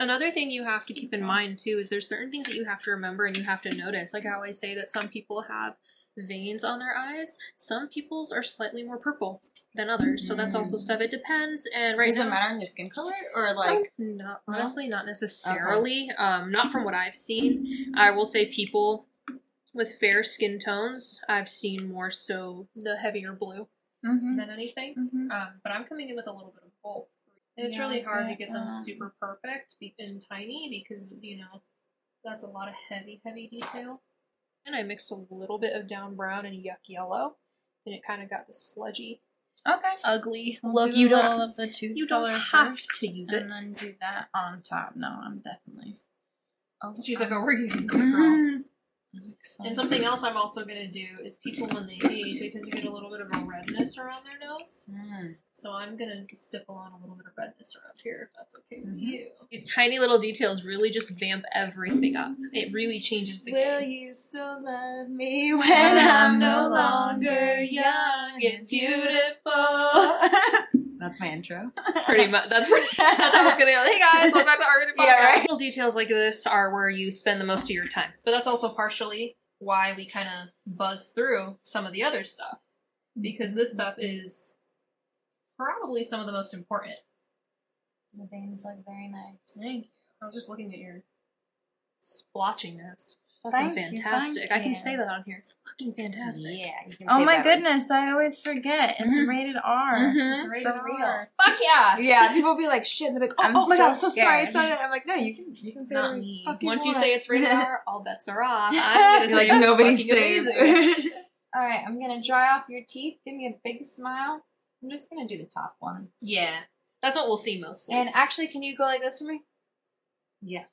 S4: Another thing you have to keep in mind too is there's certain things that you have to remember and you have to notice. Like I always say that some people have veins on their eyes. Some people's are slightly more purple than others. So that's also stuff. It depends. And right
S3: Does
S4: now,
S3: it matter on your skin color or like?
S4: Um, not
S3: No?
S4: honestly, not necessarily. Um, not from what I've seen. I will say people with fair skin tones, I've seen more so the heavier blue
S5: Mm-hmm.
S4: than anything.
S5: Mm-hmm.
S4: Um, but I'm coming in with a little bit of both, and it's
S5: Yeah,
S4: really hard to get them super perfect and tiny because you know that's a lot of heavy, heavy detail. And I mixed a little bit of down brown and yuck yellow, and it kind of got the sludgy,
S5: Okay.
S4: ugly
S5: We'll
S4: look. You don't
S5: little of the tooth
S4: you don't have to use it.
S5: and then do that on top. No, I'm definitely. Oh,
S4: She's like, "Oh, we're using it, girl." And something else I'm also gonna do is people when they age, they tend to get a little bit of a redness around their nose.
S3: Mm.
S4: So I'm gonna stipple on a little bit of redness around here, if that's okay with
S3: Mhm.
S4: you. These tiny little details really just vamp everything up. It really changes the
S3: Will
S4: game.
S3: you still love me when I'm no longer young and beautiful? That's my intro.
S4: Pretty much. That's pretty. That's how I was gonna go. Hey guys, welcome back to Art Podcast.
S3: Yeah, right.
S4: Little details like this are where you spend the most of your time, but that's also partially why we kind of buzz through some of the other stuff because this stuff is probably some of the most important.
S5: The veins look very nice.
S4: Thank you. I was just looking at your splotching. That's fucking
S5: Thank
S4: fantastic.
S5: thank
S4: I can
S5: you.
S4: say that on here. It's fucking fantastic.
S3: Yeah. you can
S5: Oh my
S3: that.
S5: goodness, I always forget. It's
S4: Mhm.
S5: rated R.
S4: Mhm.
S5: It's rated For real. R.
S4: Fuck yeah.
S3: Yeah, people be like, shit, and they're like, oh,
S5: I'm
S3: oh my god, I'm
S5: so
S3: so sorry,
S5: scared.
S3: sorry. I'm like, no, you can, you can say
S4: Not me.
S3: fucking
S4: Once you
S3: want.
S4: say it's rated R, all bets are off. I'm gonna say
S3: like,
S4: it's
S3: nobody's
S4: fucking
S3: safe.
S5: All right, I'm gonna dry off your teeth. Give me a big smile. I'm just gonna do the top ones.
S4: Yeah, that's what we'll see mostly.
S5: And actually, can you go like this for me?
S3: yes.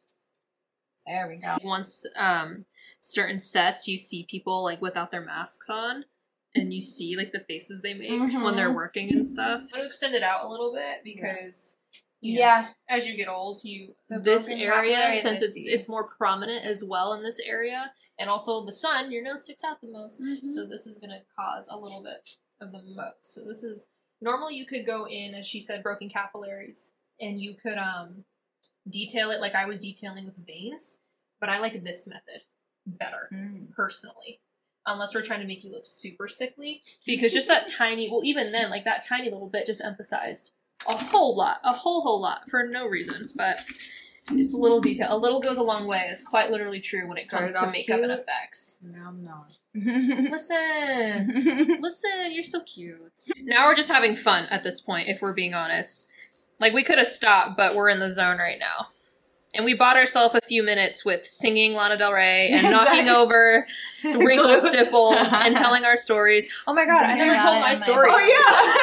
S5: There we go.
S4: once um certain sets you see people like without their masks on and you see like the faces they make when they're
S3: Mhm.
S4: working and stuff. I'm gonna extend it out a little bit because you know,
S5: Yeah.
S4: as you get old, you
S5: The
S4: this area since it's it's more prominent as well in this area, and also the sun, your nose sticks out the most.
S5: Mhm.
S4: So this is gonna cause a little bit of the most. So this is normally you could go in, as she said, broken capillaries, and you could um detail it like I was detailing with veins, but I like this method better
S3: Mm.
S4: personally. Unless we're trying to make you look super sickly, because just that tiny, well, even then, like that tiny little bit just emphasized a whole lot, a whole whole lot for no reason. But it's a little detail. A little goes a long way. Is quite literally true when it
S3: Started
S4: comes to makeup and effects.
S3: No, I'm not.
S4: Listen, listen, you're still cute. Now we're just having fun at this point, if we're being honest. Like we could have stopped, but we're in the zone right now. And we bought ourselves a few minutes with singing Lana Del Rey and knocking over the wrinkle stipple and telling our stories. Oh my god, I never told my
S5: in my
S4: story.
S3: Oh yeah.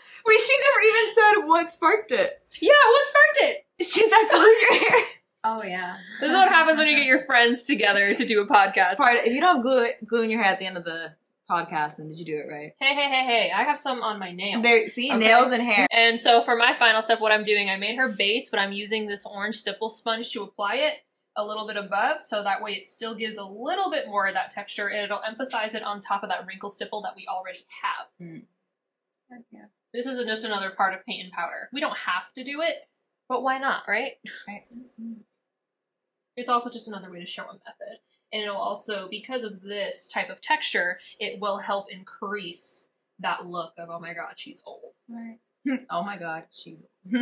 S3: Wait, she never even said what sparked it.
S4: Yeah, what sparked it?
S3: She's like, glue your hair.
S5: Oh yeah.
S4: This is what happens when you get your friends together to do a podcast.
S3: It's part. If you don't have glue glue in your hair at the end of the podcast, and did you do it right?
S4: Hey, hey, hey, hey! I have some on my nails.
S3: There, see,
S4: Okay.
S3: nails and hair.
S4: And so for my final step, what I'm doing, I made her base, but I'm using this orange stipple sponge to apply it a little bit above, so that way it still gives a little bit more of that texture, and it'll emphasize it on top of that wrinkle stipple that we already have.
S3: Mm.
S5: Yeah.
S4: This is just another part of paint and powder. We don't have to do it, but why not, right?
S3: Right.
S4: It's also just another way to show a method. And it'll also, because of this type of texture, it will help increase that look of, oh my god, she's old.
S5: Right.
S3: oh my god, she's.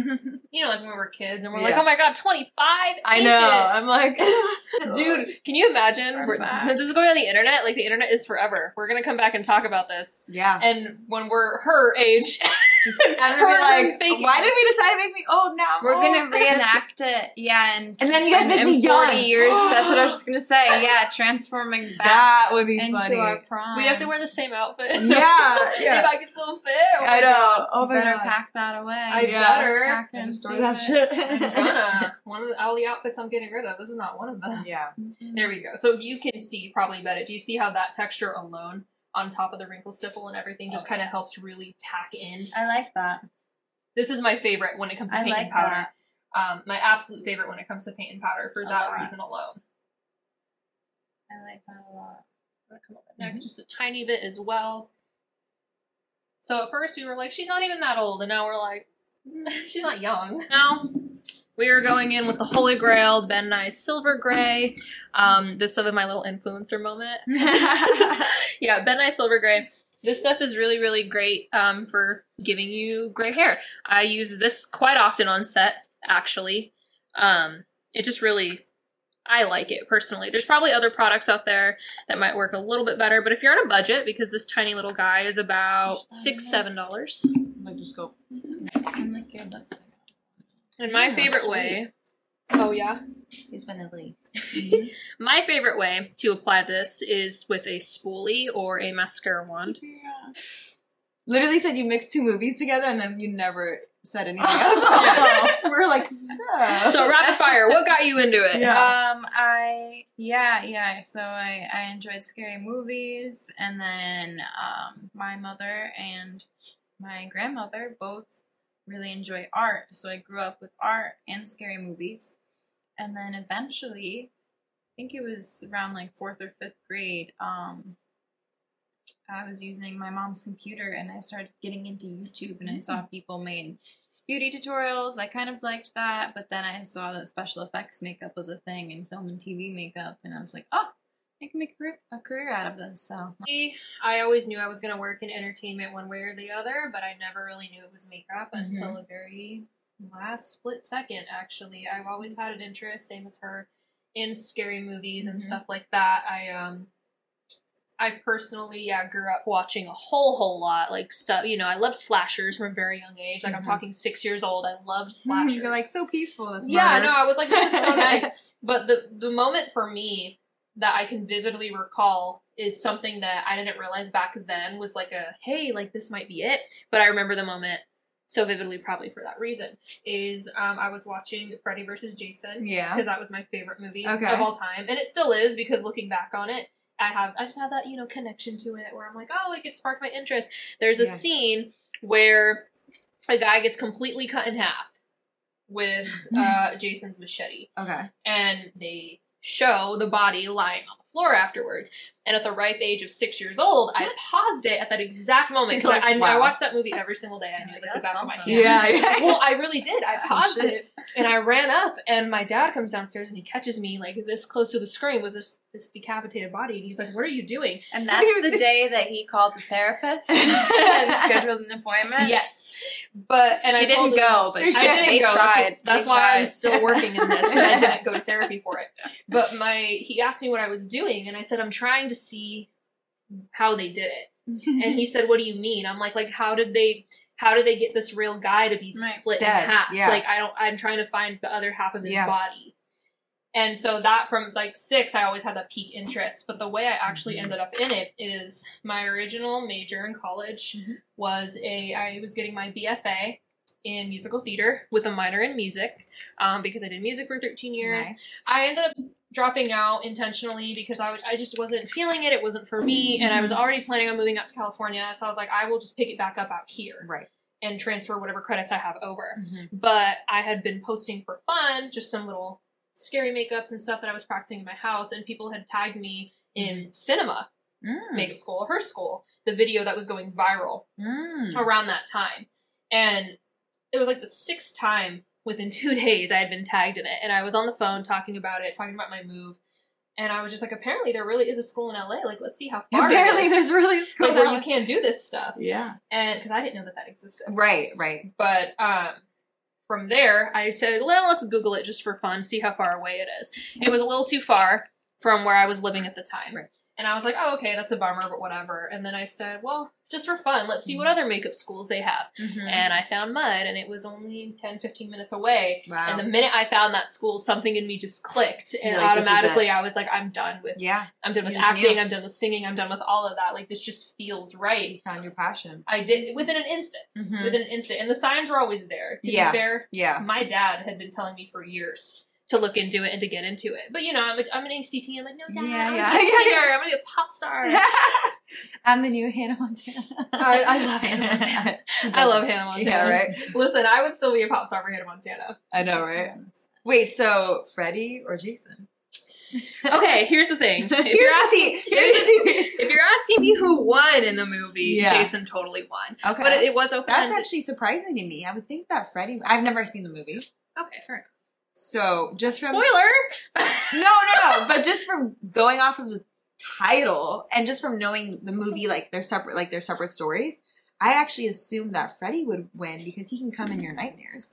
S4: You know, like when we were kids and we're like, oh my god, 25?
S3: I know.
S4: it?"
S3: I'm like,
S4: Dude, can you imagine? We're, this is going on the internet. Like the internet is forever. We're gonna come back and talk about this.
S3: Yeah.
S4: And when we're her age,
S3: I'm gonna like,
S4: faking
S3: why
S4: it.
S3: did we decide to make me old now?
S5: We're gonna reenact it, yeah, and
S3: And then you guys
S5: in,
S3: make me young.
S5: forty years. That's what I was just gonna say. Yeah, transforming back
S3: That would be
S5: into
S3: funny.
S5: our prime.
S4: we have to wear the same outfit.
S3: Yeah, yeah. if.
S4: I get still fit. oh
S3: I
S4: my
S3: know.
S4: God.
S3: Oh my
S5: better
S3: god.
S5: pack that away.
S4: I
S3: Yeah.
S4: better.
S5: Pack and
S3: store that shit.
S4: I'm gonna. One of the, all the outfits I'm getting rid of. This is not one of them.
S3: yeah. Mm-hmm.
S4: There we go. So you can see probably better. Do you see how that texture alone on top of the wrinkle stipple and everything just
S3: Okay.
S4: kind of helps really pack in?
S5: I like that.
S4: This is my favorite when it comes to
S5: I
S4: paint
S5: like
S4: and powder. Um, my absolute favorite when it comes to paint and powder for that reason alone.
S5: I like that a lot.
S4: I'm gonna come up neck just a tiny bit as well. So at first we were like, she's not even that old, and now we're like, "Mm, she's not young. Now we are going in with the Holy Grail Ben Nye Silver Gray. Um, this stuff is my little influencer moment. yeah, Ben Nye Silver Gray. This stuff is really, really great um, for giving you gray hair. I use this quite often on set, actually. Um, it just really, I like it personally. There's probably other products out there that might work a little bit better, but if you're on a budget, because this tiny little guy is about six, seven dollars.
S3: Microscope.
S5: And like your lips.
S4: And my favorite way, oh yeah,
S3: He's been at least.
S4: my favorite way to apply this is with a spoolie or a mascara wand.
S3: literally said you mixed two movies together and then you never said anything else.
S4: Yeah.
S3: We're like, so.
S4: So rapid fire, what got you into it?
S3: Yeah.
S5: Um, I yeah, yeah. So I I enjoyed scary movies, and then um, my mother and my grandmother both really enjoy art. So I grew up with art and scary movies, and then eventually, I think it was around like fourth or fifth grade. Um, I was using my mom's computer, and I started getting into YouTube, and I saw people made beauty tutorials. I kind of liked that, but then I saw that special effects makeup was a thing in film and TV makeup, and I was like, oh, I can make a career, a career out of this. So
S4: I always knew I was going to work in entertainment one way or the other, but I never really knew it was makeup until a very last split second, actually. I've always had an interest, same as her, in scary movies and
S3: Mhm.
S4: stuff like that. I, um, I personally, yeah, grew up watching a whole, whole lot, like stuff, you know, I loved slashers from a very young age. Like, I'm
S3: Mhm.
S4: talking six years old. I loved slashers.
S3: You're like so peaceful. This
S4: Yeah,
S3: murder.
S4: no, I was like, this is so nice. But the the moment for me that I can vividly recall is something that I didn't realize back then was like a hey, like this might be it. But I remember the moment so vividly, probably for that reason. Is um, I was watching Freddy versus Jason
S3: Yeah.
S4: because that was my favorite movie
S3: Okay.
S4: of all time, and it still is because looking back on it. I have I just have that, you know, connection to it where I'm like, oh, like it sparked my interest. There's a
S3: Yeah.
S4: scene where a guy gets completely cut in half with uh, Jason's machete,
S3: Okay.
S4: and they show the body lying on the floor afterwards. And at the ripe age of six years old, I paused it at that exact moment because
S3: Like,
S4: I, I, I watched that movie every single day. I knew
S5: Like,
S4: the back of my
S5: something.
S4: hand.
S3: Yeah. yeah.
S4: Well, I really did. I paused it and I ran up, and my dad comes downstairs and he catches me like this close to the screen with this this decapitated body, and he's like, "What are you doing?"
S5: and
S3: What do you
S5: that's the
S3: do?
S5: day that he called the therapist and scheduled an appointment.
S4: Yes, but and
S5: she
S4: I
S5: didn't
S4: him-
S5: go, but
S4: I didn't
S5: they
S4: go.
S5: tried.
S4: That's, that's
S5: They
S4: why
S5: tried.
S4: I'm still working in this, but I didn't go to therapy for it. But my he asked me what I was doing, and I said I'm trying to see how they did it. And he said, "What do you mean?" I'm like, "Like how did they?" How did they get this real guy to be
S5: Right.
S4: split
S3: Dead,
S4: in half?
S3: yeah.
S4: Like I don't. I'm trying to find the other half of his
S3: Yeah.
S4: body. And so that from like six, I always had that peak interest. But the way I actually
S3: Mhm.
S4: ended up in it is my original major in college
S3: Mhm.
S4: was a I was getting my BFA in musical theater with a minor in music um, because I did music for 13 years.
S3: Nice.
S4: I ended up dropping out intentionally because I, would, I just wasn't feeling it. It wasn't for me. And I was already planning on moving out to California. So I was like, I will just pick it back up out here
S3: Right.
S4: and transfer whatever credits I have over.
S3: Mhm.
S4: But I had been posting for fun, just some little scary makeups and stuff that I was practicing in my house. And people had tagged me in cinema
S3: Mm.
S4: makeup school, her school, the video that was going viral
S3: Mm.
S4: around that time. And it was like the sixth time within two days I had been tagged in it. And I was on the phone talking about it, talking about my move. And I was just like, apparently there really is a school in LA. Like, let's see how far. it
S3: Apparently, there's really a school.
S4: like where you
S3: out.
S4: can do this stuff.
S3: Yeah.
S4: And because I didn't know that that existed.
S3: Right. Right.
S4: But um, from there, I said, well, let's Google it just for fun, see how far away it is. It was a little too far from where I was living at the time.
S3: Right.
S4: And I was like, oh, okay, that's a bummer, but whatever. And then I said, well, just for fun, let's see what other makeup schools they have.
S3: Mhm.
S4: And I found MUD, and it was only 10, 15 minutes away.
S3: Wow.
S4: And the minute I found that school, something in me just clicked. And
S3: like,
S4: automatically, I was like, I'm done with
S3: yeah.
S4: I'm done with acting,
S3: knew.
S4: I'm done with singing, I'm done with all of that. Like, this just feels right.
S3: You found your passion.
S4: I did within an instant
S3: Mhm.
S4: within an instant. And the signs were always there. To
S3: Yeah.
S4: be fair,
S3: Yeah.
S4: my dad had been telling me for years to look into it and to get into it. But you know, I'm, a, I'm an teen. I'm like, no, dad,
S3: Yeah,
S4: I'm
S3: yeah,
S4: gonna be a
S3: yeah,
S4: singer.
S3: yeah.
S4: I'm gonna be a pop star.
S3: I'm the new Hannah Montana.
S4: I- I love Hannah Montana. I love Hannah Montana.
S3: Yeah, right.
S4: Listen, I would still be a pop star for Hannah Montana.
S3: I know, right? Wait, so Freddy or Jason?
S4: Okay, here's the thing. If
S3: Here's
S4: you're asking,
S3: the tea.
S4: if you're asking me who won in the movie,
S3: Yeah.
S4: Jason totally won.
S3: Okay.
S4: But it, it was open.
S3: That's actually surprising to me. I would think that Freddy. I've never seen the movie,
S4: okay. Fair enough.
S3: So just from
S4: Spoiler.
S3: no, no, no. But just from going off of the title and just from knowing the movie, like they're separate, like they're separate stories. I actually assumed that Freddy would win because he can come in your nightmares,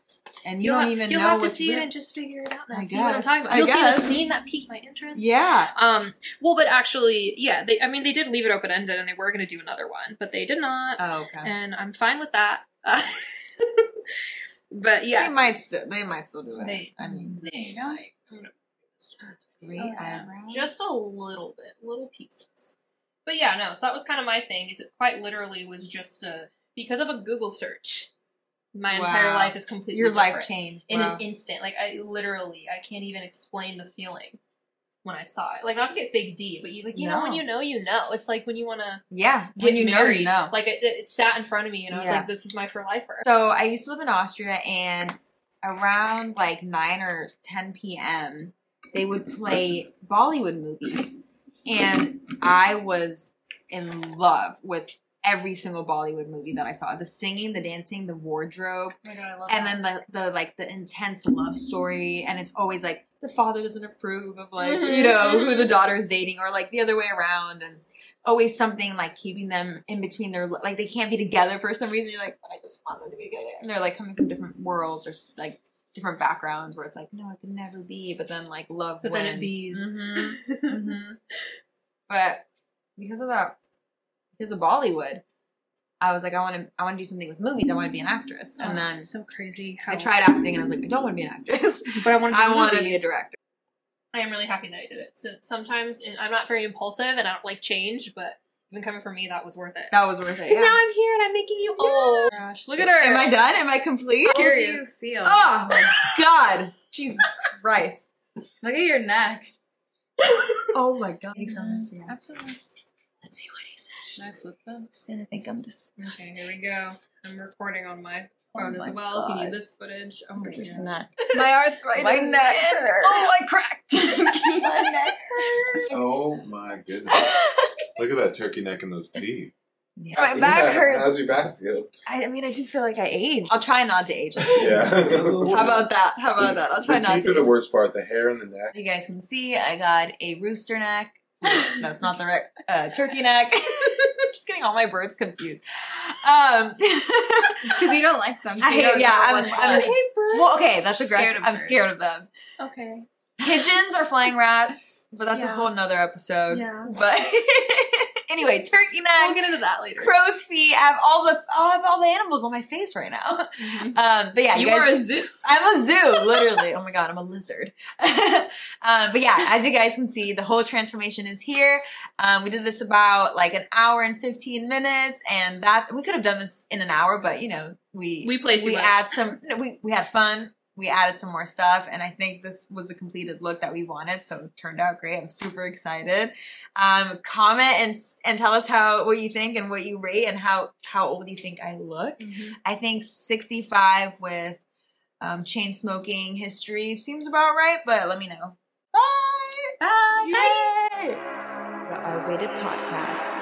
S3: and you
S4: You'll
S3: don't even
S4: you'll have to see it and just figure it out. And
S3: I
S4: see what I'm talking about. You'll see
S3: guess.
S4: the scene that piqued my interest.
S3: Yeah.
S4: Um. Well, but actually, yeah. They. I mean, they did leave it open ended, and they were going to do another one, but they did not,
S3: Oh, okay.
S4: and I'm fine with that. Uh, but yeah,
S3: They might still. They might still do it.
S4: They.
S3: I mean,
S4: they might. I'm just-
S3: great
S4: Oh,
S3: eyebrows.
S4: just a little bit, little pieces. But yeah, no. So that was kind of my thing. Is it quite literally was just a because of a Google search, my entire life is completely
S3: Your life
S4: different.
S3: changed.
S4: in
S3: Wow.
S4: an instant. Like I literally, I can't even explain the feeling when I saw it. Like not to get fake D, but you like you know when you know you know. It's like when you want to
S3: yeah, when you know, you know.
S4: Like it, it sat in front of me, and I was
S3: Yeah.
S4: like, "This is my for lifer."
S3: So I used to live in Austria, and around like nine or ten p.m., they would play Bollywood movies, and I was in love with every single Bollywood movie that I saw. The singing, the dancing, the wardrobe,
S4: Oh god,
S3: and
S4: that.
S3: then the the like the intense love story, and it's always like the father doesn't approve of like
S4: Mhm,
S3: you know who the daughter is dating, or like the other way around, and always something like keeping them in between their like they can't be together for some reason. You're like, I just want them to be together, and they're like coming from different worlds or like different backgrounds where it's like, no, it could never be, but then like love
S4: But then
S3: wins.
S4: it bees.
S3: Mhm, mhm. But because of that, because of Bollywood. I was like, I want to, I want to do something with movies. I want to be an actress, and
S4: Oh,
S3: then
S4: so crazy. How
S3: I tried acting and I was like, I don't want to be an actress.
S4: but I want to.
S3: I want to be a director.
S4: I am really happy that I did it. So sometimes and I'm not very impulsive, and I don't like change, but even coming from me, that was worth it.
S3: That was worth it.
S4: Because
S3: Yeah.
S4: now I'm here and I'm making you old.
S3: Gosh,
S4: Look at her.
S3: Am I done? Am I complete?
S5: How do you feel?
S3: Oh my god! Jesus Christ!
S5: Look at your neck.
S3: Oh my god! You film Absolutely. Let's see what he says.
S5: Should I flip them?
S3: He's gonna think I'm just.
S4: Okay, here we go. I'm recording on my
S3: Oh
S4: phone
S3: my
S4: as well. If you need this footage, oh my
S3: Just
S4: god.
S3: not.
S5: My arthritis.
S3: My neck
S5: again.
S3: hurts.
S5: Oh, I cracked.
S3: my neck hurts.
S2: Oh my goodness. Look at that turkey neck and those teeth.
S3: Yeah. My back
S2: Yeah,
S3: hurts.
S2: How's your back feel?
S3: I, I mean, I do feel like I age. I'll try not to age.
S2: Yeah.
S3: How about that? How about that? I'll try
S2: the
S3: not
S2: teeth
S3: to.
S2: are the worst part. The hair and the neck.
S3: As you guys can see, I got a rooster neck. That's not the right uh, turkey neck. I'm just getting all my birds confused. Um,
S5: It's because you don't like them. so
S3: I hate-
S5: don't
S3: yeah, I'm- I'm-
S5: funny.
S3: well, okay, that's
S5: Scared
S3: aggressive.
S5: of
S3: I'm scared of them.
S4: Okay.
S3: Pigeons are flying rats, but that's a whole nother episode.
S4: Yeah.
S3: But anyway, turkey neck.
S4: We'll get into that later.
S3: crow's feet. I have all the I have all the animals on my face right now.
S4: Mhm.
S3: Um, but yeah,
S4: You
S3: guys,
S4: are a zoo.
S3: I'm a zoo, literally. Oh my god, I'm a lizard. um, but yeah, as you guys can see, the whole transformation is here. Um, we did this about like an hour and 15 minutes, and that we could have done this in an hour, but you know, we
S4: We play too
S3: we
S4: much.
S3: add some. We we had fun. We added some more stuff, and I think this was the completed look that we wanted. So it turned out great. I'm super excited. Um, comment and and tell us how what you think and what you rate and how how old you think I look.
S4: Mhm.
S3: I think 65 with um, chain smoking history seems about right, but let me know. Bye.
S5: Bye.
S3: Yay.
S1: The R Rated Podcast.